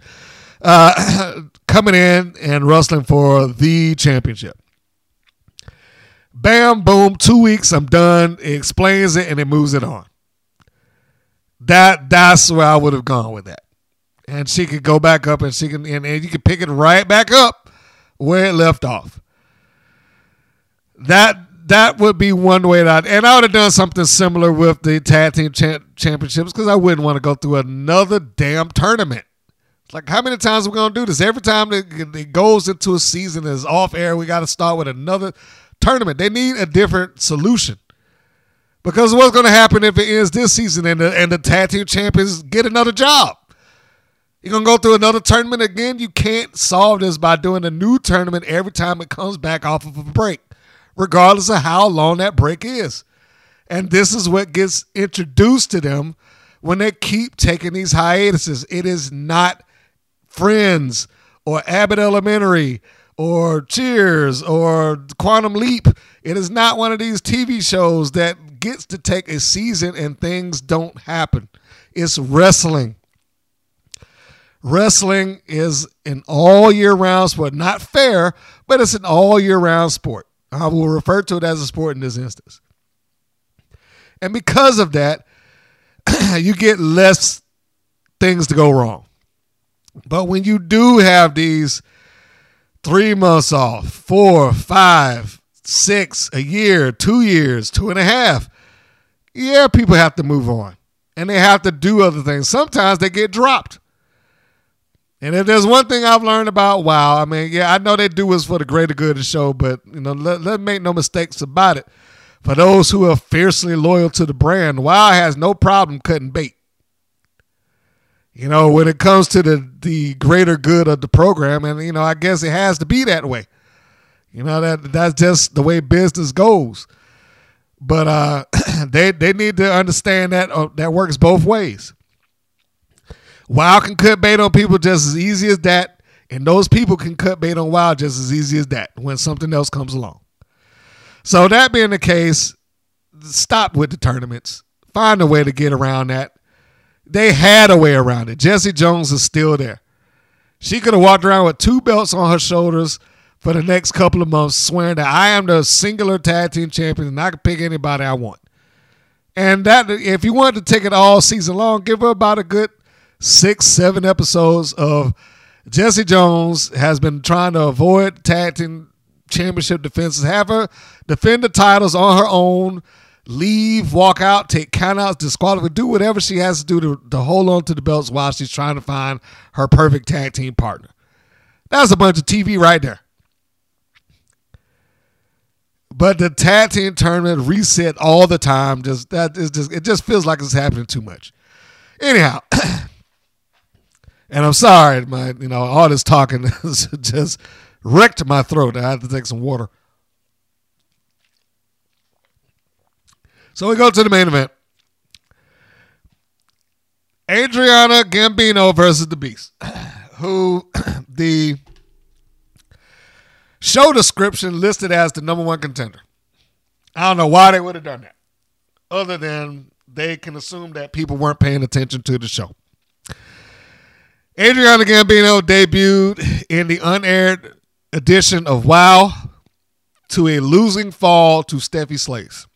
uh, coming in and wrestling for the championship. Bam, boom, two weeks, I'm done. It explains it and it moves it on. That that's where I would have gone with that. And she could go back up and she can and, and you can pick it right back up where it left off. That that would be one way that, and I would have done something similar with the tag team cha- championships because I wouldn't want to go through another damn tournament It's Like, how many times are we gonna do this? Every time it, it goes into a season is off air, we got to start with another tournament. They need a different solution. Because what's going to happen if it ends this season and the, and the tag team champions get another job? You're to go through another tournament again? You can't solve this by doing a new tournament every time it comes back off of a break, regardless of how long that break is. And this is what gets introduced to them when they keep taking these hiatuses. It is not Friends or Abbott Elementary or Cheers or Quantum Leap. It is not one of these TV shows that gets to take a season and things don't happen. It's wrestling. Wrestling is an all year round sport. Not fair, but it's an all year round sport. I will refer to it as a sport in this instance. And because of that, you get less things to go wrong. But when you do have these three months off, four, five, six, a year, two years, two and a half, yeah, people have to move on and they have to do other things. Sometimes they get dropped. And if there's one thing I've learned about WoW, I mean, yeah, I know they do what's for the greater good of the show, but you know, let, let make no mistakes about it. For those who are fiercely loyal to the brand, WoW has no problem cutting bait. You know, when it comes to the the greater good of the program, and you know, I guess it has to be that way. You know that that's just the way business goes. But uh, they they need to understand that uh, that works both ways. WoW can cut bait on people just as easy as that, and those people can cut bait on Wild just as easy as that when something else comes along. So that being the case, stop with the tournaments. Find a way to get around that. They had a way around it. Jesse Jones is still there. She could have walked around with two belts on her shoulders for the next couple of months, swearing that I am the singular tag team champion and I can pick anybody I want. And that if you wanted to take it all season long, give her about a good six, seven episodes of Jesse Jones has been trying to avoid tag team championship defenses. Have her defend the titles on her own, leave, walk out, take countouts, disqualify, do whatever she has to do to, to hold on to the belts while she's trying to find her perfect tag team partner. That's a bunch of TV right there. But the tag team tournament reset all the time. Just that is just it just feels like it's happening too much. Anyhow, and I'm sorry, my you know all this talking just wrecked my throat. I had to take some water. So we go to the main event. Adriana Gambino versus the Beast, who the show description listed as the number one contender. I don't know why they would have done that, other than they can assume that people weren't paying attention to the show. Adriana Gambino debuted in the unaired edition of WoW to a losing fall to Steffi Slays,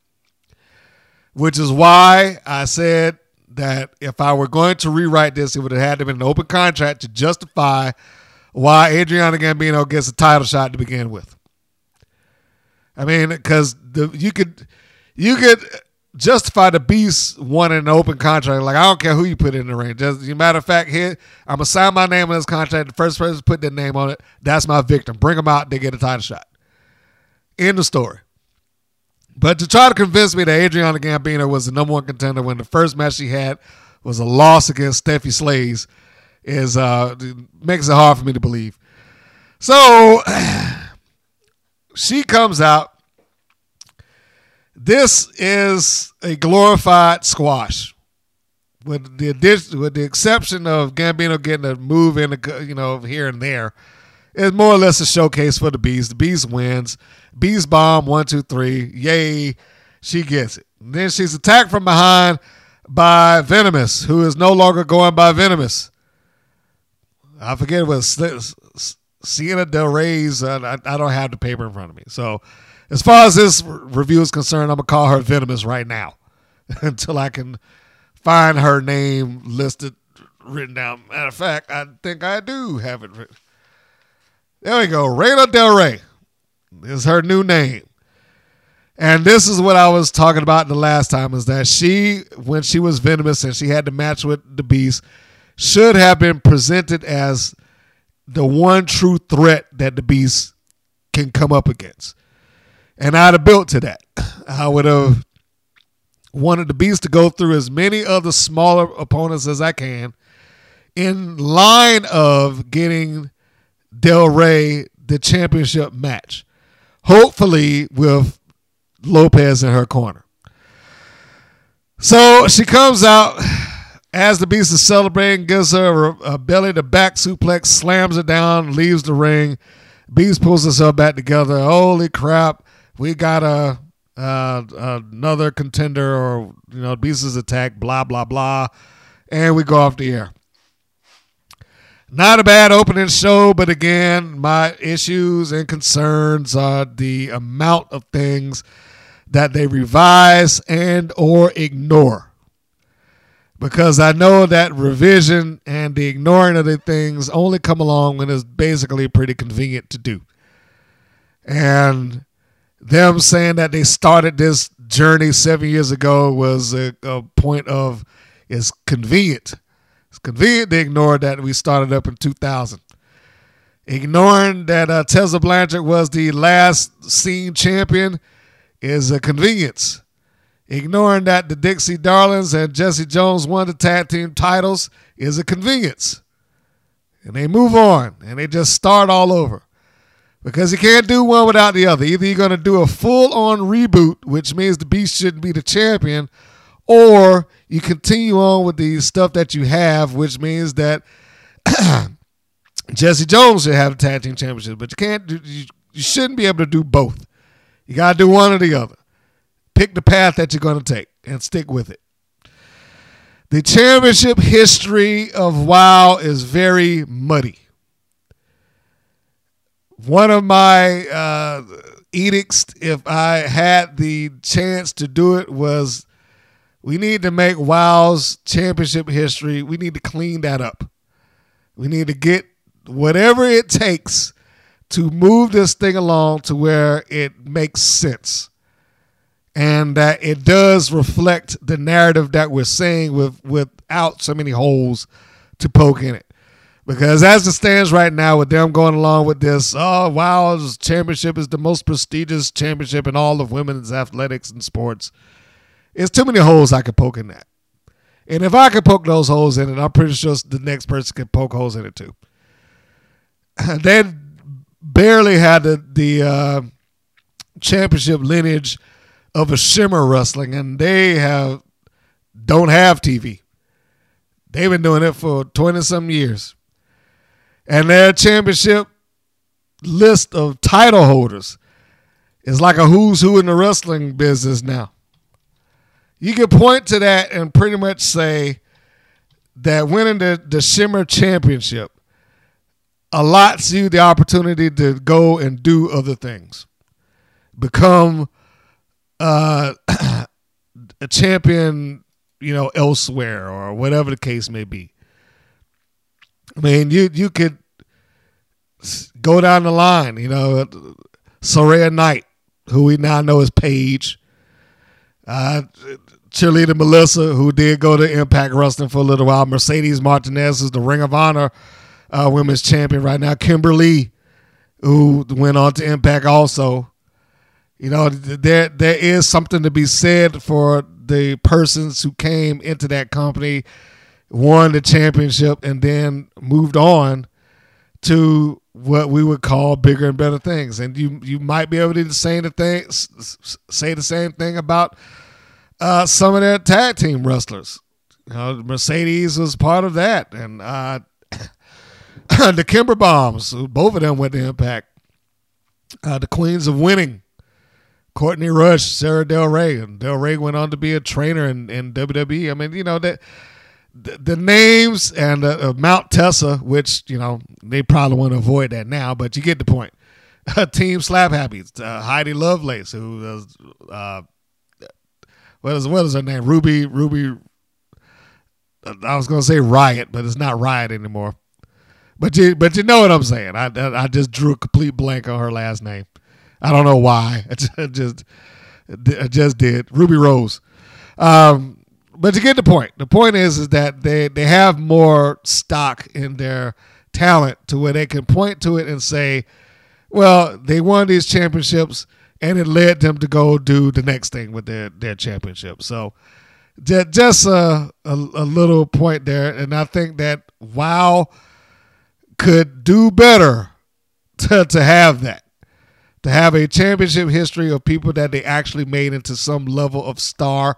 which is why I said that if I were going to rewrite this, it would have had to be an open contract to justify why Adriana Gambino gets a title shot to begin with. I mean, because you could you could justify the beast wanting an open contract. Like I don't care who you put in the ring. Just as a matter of fact, here I'm gonna sign my name on this contract. The first person to put their name on it, that's my victim. Bring them out, they get a title shot. End of story. But to try to convince me that Adriana Gambino was the number one contender when the first match she had was a loss against Steffi Slays is uh makes it hard for me to believe. So she comes out. This is a glorified squash, with the addition, with the exception of Gambino getting a move in, you know, here and there. It's more or less a showcase for the bees. The bees wins. Bees bomb one two three. Yay! She gets it. And then she's attacked from behind by Venomous, who is no longer going by Venomous. I forget it was Sienna Del Rey's. Uh, I, I, don't have the paper in front of me. So, as far as this review is concerned, I'm gonna call her Venomous right now until I can find her name listed, written down. Matter of fact, I think I do have it written. There we go. Rayna Del Rey is her new name. And this is what I was talking about the last time is that she, when she was venomous and she had to match with the beast, should have been presented as the one true threat that the Beast can come up against. And I'd have built to that. I would have wanted the Beast to go through as many other smaller opponents as I can in line of getting Del Rey the championship match. Hopefully with Lopez in her corner. So she comes out as the Beast is celebrating, gives her a, belly to back suplex, slams her down, leaves the ring. Beast pulls herself back together. Holy crap, we got a another contender, or you know, Beast is attacked. Blah blah blah, and we go off the air. Not a bad opening show, but again, my issues and concerns are the amount of things that they revise and or ignore. Because I know that revision and the ignoring of the things only come along when it's basically pretty convenient to do. And them saying that they started this journey seven years ago was a, a point of it's convenient. It's convenient to ignore that we started up in 2000. Ignoring that uh, Tessa Blanchard was the last seen champion is a convenience. Ignoring that the Dixie Darlings and Jesse Jones won the tag team titles is a convenience. And they move on and they just start all over. Because you can't do one without the other. Either you're going to do a full on reboot, which means the Beast shouldn't be the champion, or you continue on with the stuff that you have, which means that Jesse Jones should have the tag team championship. But you can't do, you, you shouldn't be able to do both. You got to do one or the other. Pick the path that you're going to take and stick with it. The championship history of WoW is very muddy. One of my uh, edicts, if I had the chance to do it, was we need to make WoW's championship history, we need to clean that up. We need to get whatever it takes to move this thing along to where it makes sense and that it does reflect the narrative that we're saying with without so many holes to poke in it. Because as it stands right now, with them going along with this, oh wow, this championship is the most prestigious championship in all of women's athletics and sports. It's too many holes I could poke in that. And if I could poke those holes in it, I'm pretty sure the next person could poke holes in it too. they barely had the, the uh, championship lineage of a shimmer wrestling, and they have don't have TV. They've been doing it for twenty some years, and their championship list of title holders is like a who's who in the wrestling business now. You can point to that and pretty much say that winning the, the Shimmer Championship allots you the opportunity to go and do other things, become uh, a champion, you know, elsewhere or whatever the case may be. I mean, you you could go down the line, you know, Saraya Knight, who we now know as Paige, uh, cheerleader Melissa, who did go to Impact Wrestling for a little while, Mercedes Martinez is the Ring of Honor uh, women's champion right now. Kimber Lee, who went on to Impact also. You know, there there is something to be said for the persons who came into that company, won the championship, and then moved on to what we would call bigger and better things. And you you might be able to say the thing, say the same thing about uh, some of their tag team wrestlers. You know, Mercedes was part of that, and uh, the Kimber Bombs, both of them went to Impact. Uh, the Queens of Winning, Courtney Rush, Sara Del Rey, and Del Rey went on to be a trainer in, in WWE. I mean, you know that the, the, names and uh, uh, Mount Tessa, which you know they probably want to avoid that now, but you get the point. Team Slap Happy, uh, Heidi Lovelace, who was uh, what is what is her name? Ruby Ruby. I was gonna say Riot, but it's not Riot anymore. But you, but you know what I'm saying. I, I just drew a complete blank on her last name. I don't know why. I just, I just did. Ruby Rose. Um, but to get the point, the point is is that they they have more stock in their talent to where they can point to it and say, well, they won these championships and it led them to go do the next thing with their their championship. So just, just a, a, a little point there, and I think that Wow could do better to to have that to have a championship history of people that they actually made into some level of star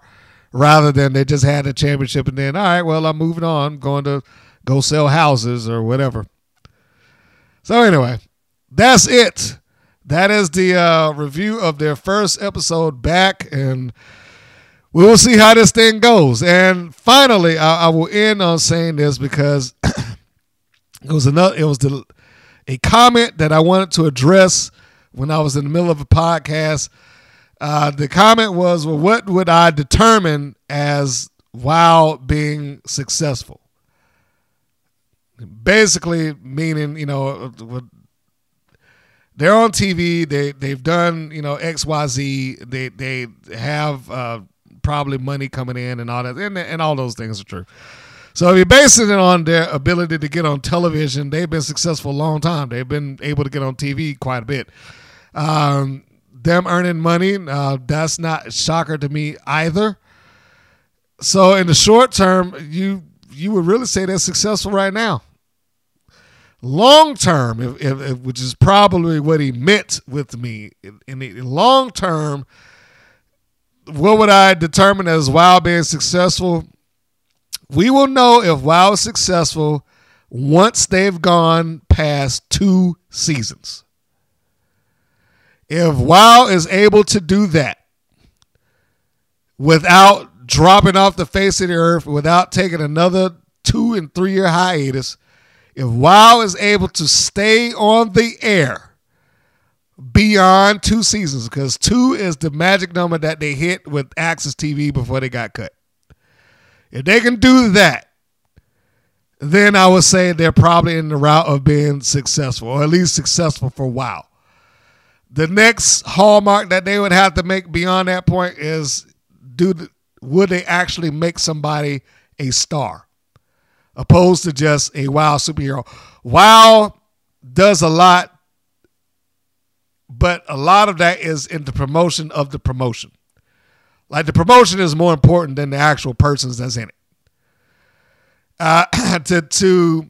rather than they just had a championship and then all right well i'm moving on going to go sell houses or whatever. So anyway that's it. That is the uh, review of their first episode back and we will see how this thing goes. And finally i, I will end on saying this because it was another it was the a comment that i wanted to address when I was in the middle of a podcast. Uh, the comment was, "Well, what would I determine as WoW being successful?" Basically, meaning you know, they're on TV. They they've done you know X Y Z. They they have uh, probably money coming in and all that, and and all those things are true. So if you're basing it on their ability to get on television, they've been successful a long time. They've been able to get on TV quite a bit. Um, them earning money, uh, that's not a shocker to me either. So in the short term, you you would really say they're successful right now. Long term, if, if, if, which is probably what he meant with me, in, in the long term, what would I determine as WoW being successful? We will know if WoW is successful once they've gone past two seasons. If WoW is able to do that without dropping off the face of the earth, without taking another two and three year hiatus, if WoW is able to stay on the air beyond two seasons, because two is the magic number that they hit with AXS TV before they got cut. If they can do that, then I would say they're probably in the route of being successful, or at least successful for WoW. The next hallmark that they would have to make beyond that point is do would they actually make somebody a star opposed to just a wow superhero. Wow does a lot but a lot of that is in the promotion of the promotion. Like the promotion is more important than the actual persons that's in it. Uh, to to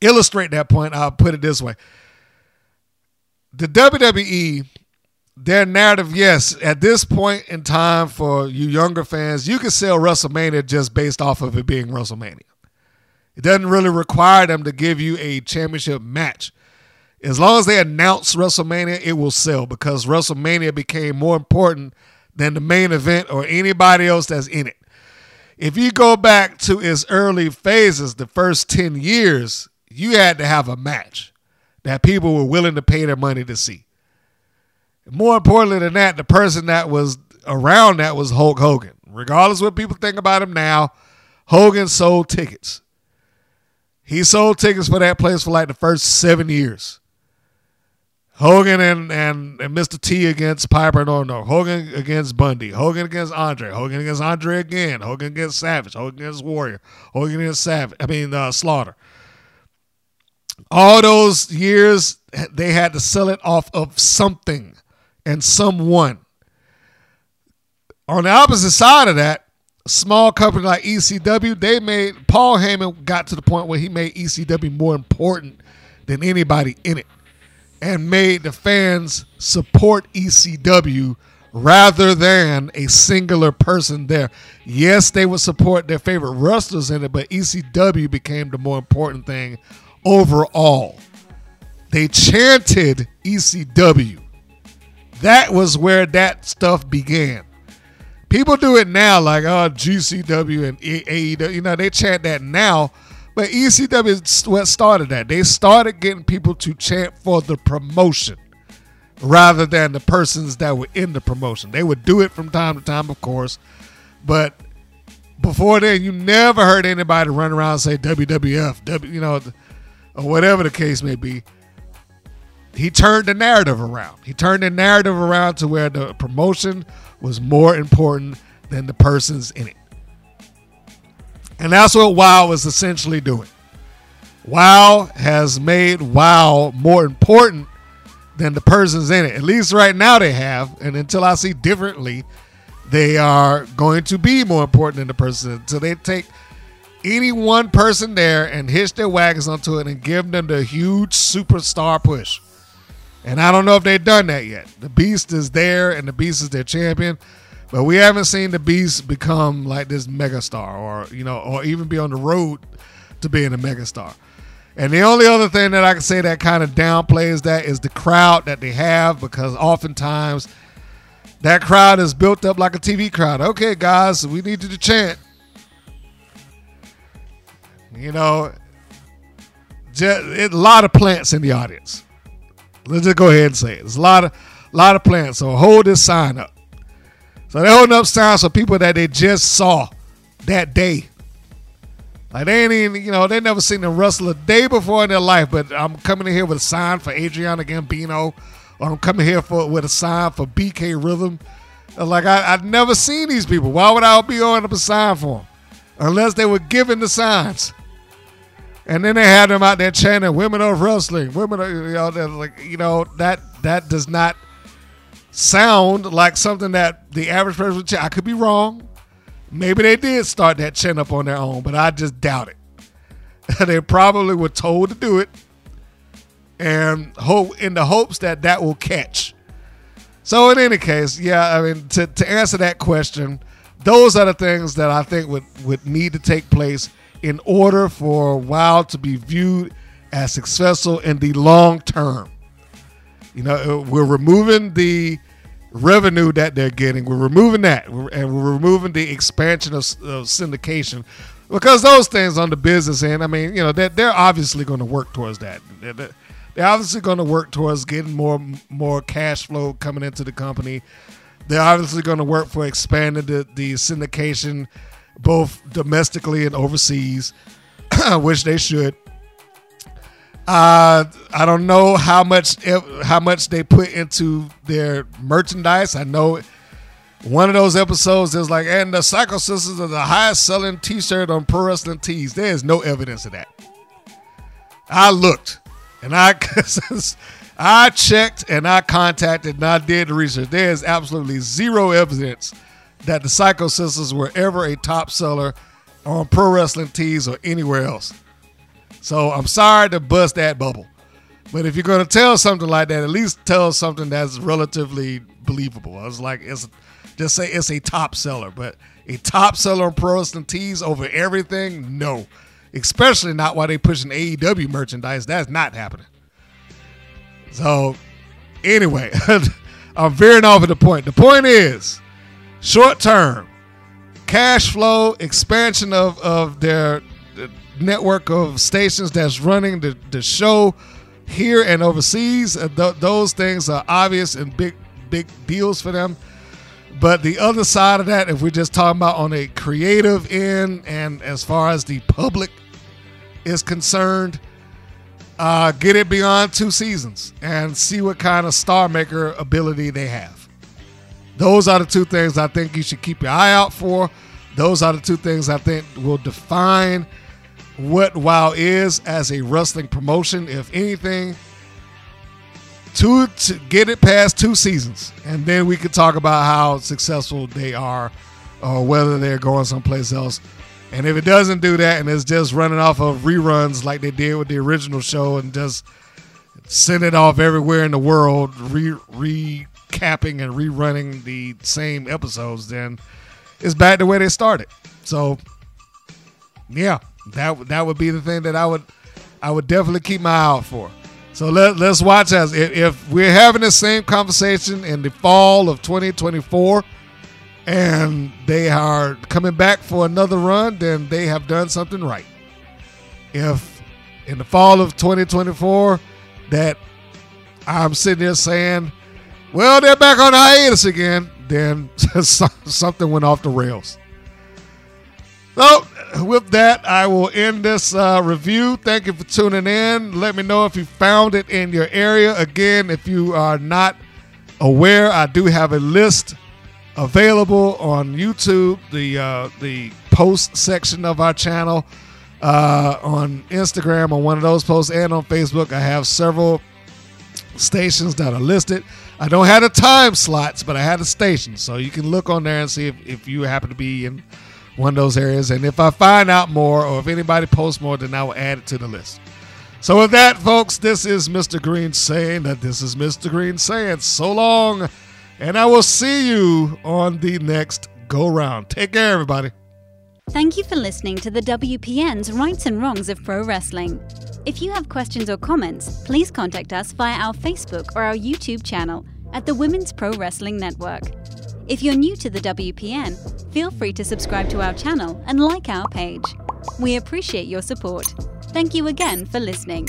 illustrate that point, I'll put it this way: the WWE, their narrative, yes, at this point in time for you younger fans, you can sell WrestleMania just based off of it being WrestleMania. It doesn't really require them to give you a championship match. As long as they announce WrestleMania, it will sell because WrestleMania became more important than the main event or anybody else that's in it. If you go back to its early phases, the first 10 years, you had to have a match that people were willing to pay their money to see. More importantly than that, the person that was around that was Hulk Hogan. Regardless what people think about him now, Hogan sold tickets. He sold tickets for that place for like the first seven years. Hogan and, and, and Mr. T against Piper. No, no. Hogan against Bundy. Hogan against Andre. Hogan against Andre again. Hogan against Savage. Hogan against Warrior. Hogan against Savage. I mean, uh, Slaughter all those years they had to sell it off of something and someone. On the opposite side of that, small company like ECW, they made Paul Heyman got to the point where he made ECW more important than anybody in it and made the fans support ECW rather than a singular person there. Yes, they would support their favorite wrestlers in it, but ECW became the more important thing overall. They chanted ECW. That was where that stuff began. People do it now, like oh GCW and AEW. You know, they chant that now, but ECW is what started that. They started getting people to chant for the promotion rather than the persons that were in the promotion. They would do it from time to time, of course, but before then, you never heard anybody run around and say WWF. W, you know, or whatever the case may be, he turned the narrative around. He turned the narrative around to where the promotion was more important than the persons in it. And that's what WoW is essentially doing. WoW has made WoW more important than the persons in it. At least right now they have. And until I see differently, they are going to be more important than the person. Until they take any one person there and hitch their wagons onto it and give them the huge superstar push. And I don't know if they've done that yet. The Beast is there and the Beast is their champion. But we haven't seen the Beast become like this megastar or, you know, or even be on the road to being a megastar. And the only other thing that I can say that kind of downplays that is the crowd that they have because oftentimes that crowd is built up like a TV crowd. Okay, guys, we need you to chant. You know, just, it, a lot of plants in the audience. Let's just go ahead and say it. There's a lot of lot of plants. So hold this sign up. So they're holding up signs for people that they just saw that day. Like they ain't even, you know, they never seen them wrestle a day before in their life. But I'm coming in here with a sign for Adriana Gambino, or I'm coming here for with a sign for BK Rhythm. Uh, like I, I've never seen these people. Why would I be holding up a sign for them? Unless they were given the signs. And then they had them out there chanting "Women of Wrestling," "Women," of, you know, like you know that that does not sound like something that the average person would chant. I could be wrong. Maybe they did start that chant up on their own, but I just doubt it. they probably were told to do it, and hope in the hopes that that will catch. So in any case, yeah, I mean to, to answer that question, those are the things that I think would would need to take place in order for WoW to be viewed as successful in the long term. You know, uh, we're removing the revenue that they're getting. We're removing that, and we're removing the expansion of, of syndication because those things on the business end. I mean, you know, they're, they're obviously going to work towards that. They're, they're obviously going to work towards getting more more cash flow coming into the company. They're obviously going to work for expanding the, the syndication both domestically and overseas, which they should. Uh, I don't know how much how much they put into their merchandise. I know one of those episodes is like, and the Psycho Sisters are the highest selling T-shirt on Pro Wrestling Tees. There is no evidence of that. I looked, and I I checked, and I contacted, and I did the research. There is absolutely zero evidence that the Psycho Sisters were ever a top seller on Pro Wrestling Tees or anywhere else. So I'm sorry to bust that bubble. But if you're going to tell something like that, at least tell something that's relatively believable. I was like, it's just say it's a top seller, but a top seller on Pro Wrestling Tees over everything, no. Especially not while they pushing AEW merchandise. That's not happening. So, anyway, I'm veering off of the point. The point is, short term, cash flow, expansion of, of their network of stations that's running the, the show here and overseas. Th- those things are obvious and big, big deals for them. But the other side of that, if we're just talking about on a creative end and as far as the public is concerned, uh, get it beyond two seasons and see what kind of star maker ability they have. Those are the two things I think you should keep your eye out for. Those are the two things I think will define what WoW is as a wrestling promotion, if anything, to, to get it past two seasons, and then we could talk about how successful they are, or whether they're going someplace else. And if it doesn't do that, and it's just running off of reruns like they did with the original show, and just send it off everywhere in the world, re re recapping and rerunning the same episodes, then it's back to where they started. So, yeah, that that would be the thing that I would I would definitely keep my eye out for. So let, let's watch as if, if we're having the same conversation in the fall of 2024 and they are coming back for another run, then they have done something right. If in the fall of 2024 that I'm sitting there saying, well, they're back on hiatus again, then something went off the rails. So, with that, I will end this uh, review. Thank you for tuning in. Let me know if you found it in your area. Again, if you are not aware, I do have a list available on YouTube. The uh, the post section of our channel uh, on Instagram on one of those posts and on Facebook. I have several stations that are listed. I don't have the time slots, but I have the stations. So you can look on there and see if, if you happen to be in one of those areas. And if I find out more or if anybody posts more, then I will add it to the list. So with that, folks, this is Mr. Green saying that this is Mr. Green saying so long, and I will see you on the next go round. Take care, everybody. Thank you for listening to the WPN's Rights and Wrongs of Pro Wrestling. If you have questions or comments, please contact us via our Facebook or our YouTube channel at the Women's Pro Wrestling Network. If you're new to the WPN, feel free to subscribe to our channel and like our page. We appreciate your support. Thank you again for listening.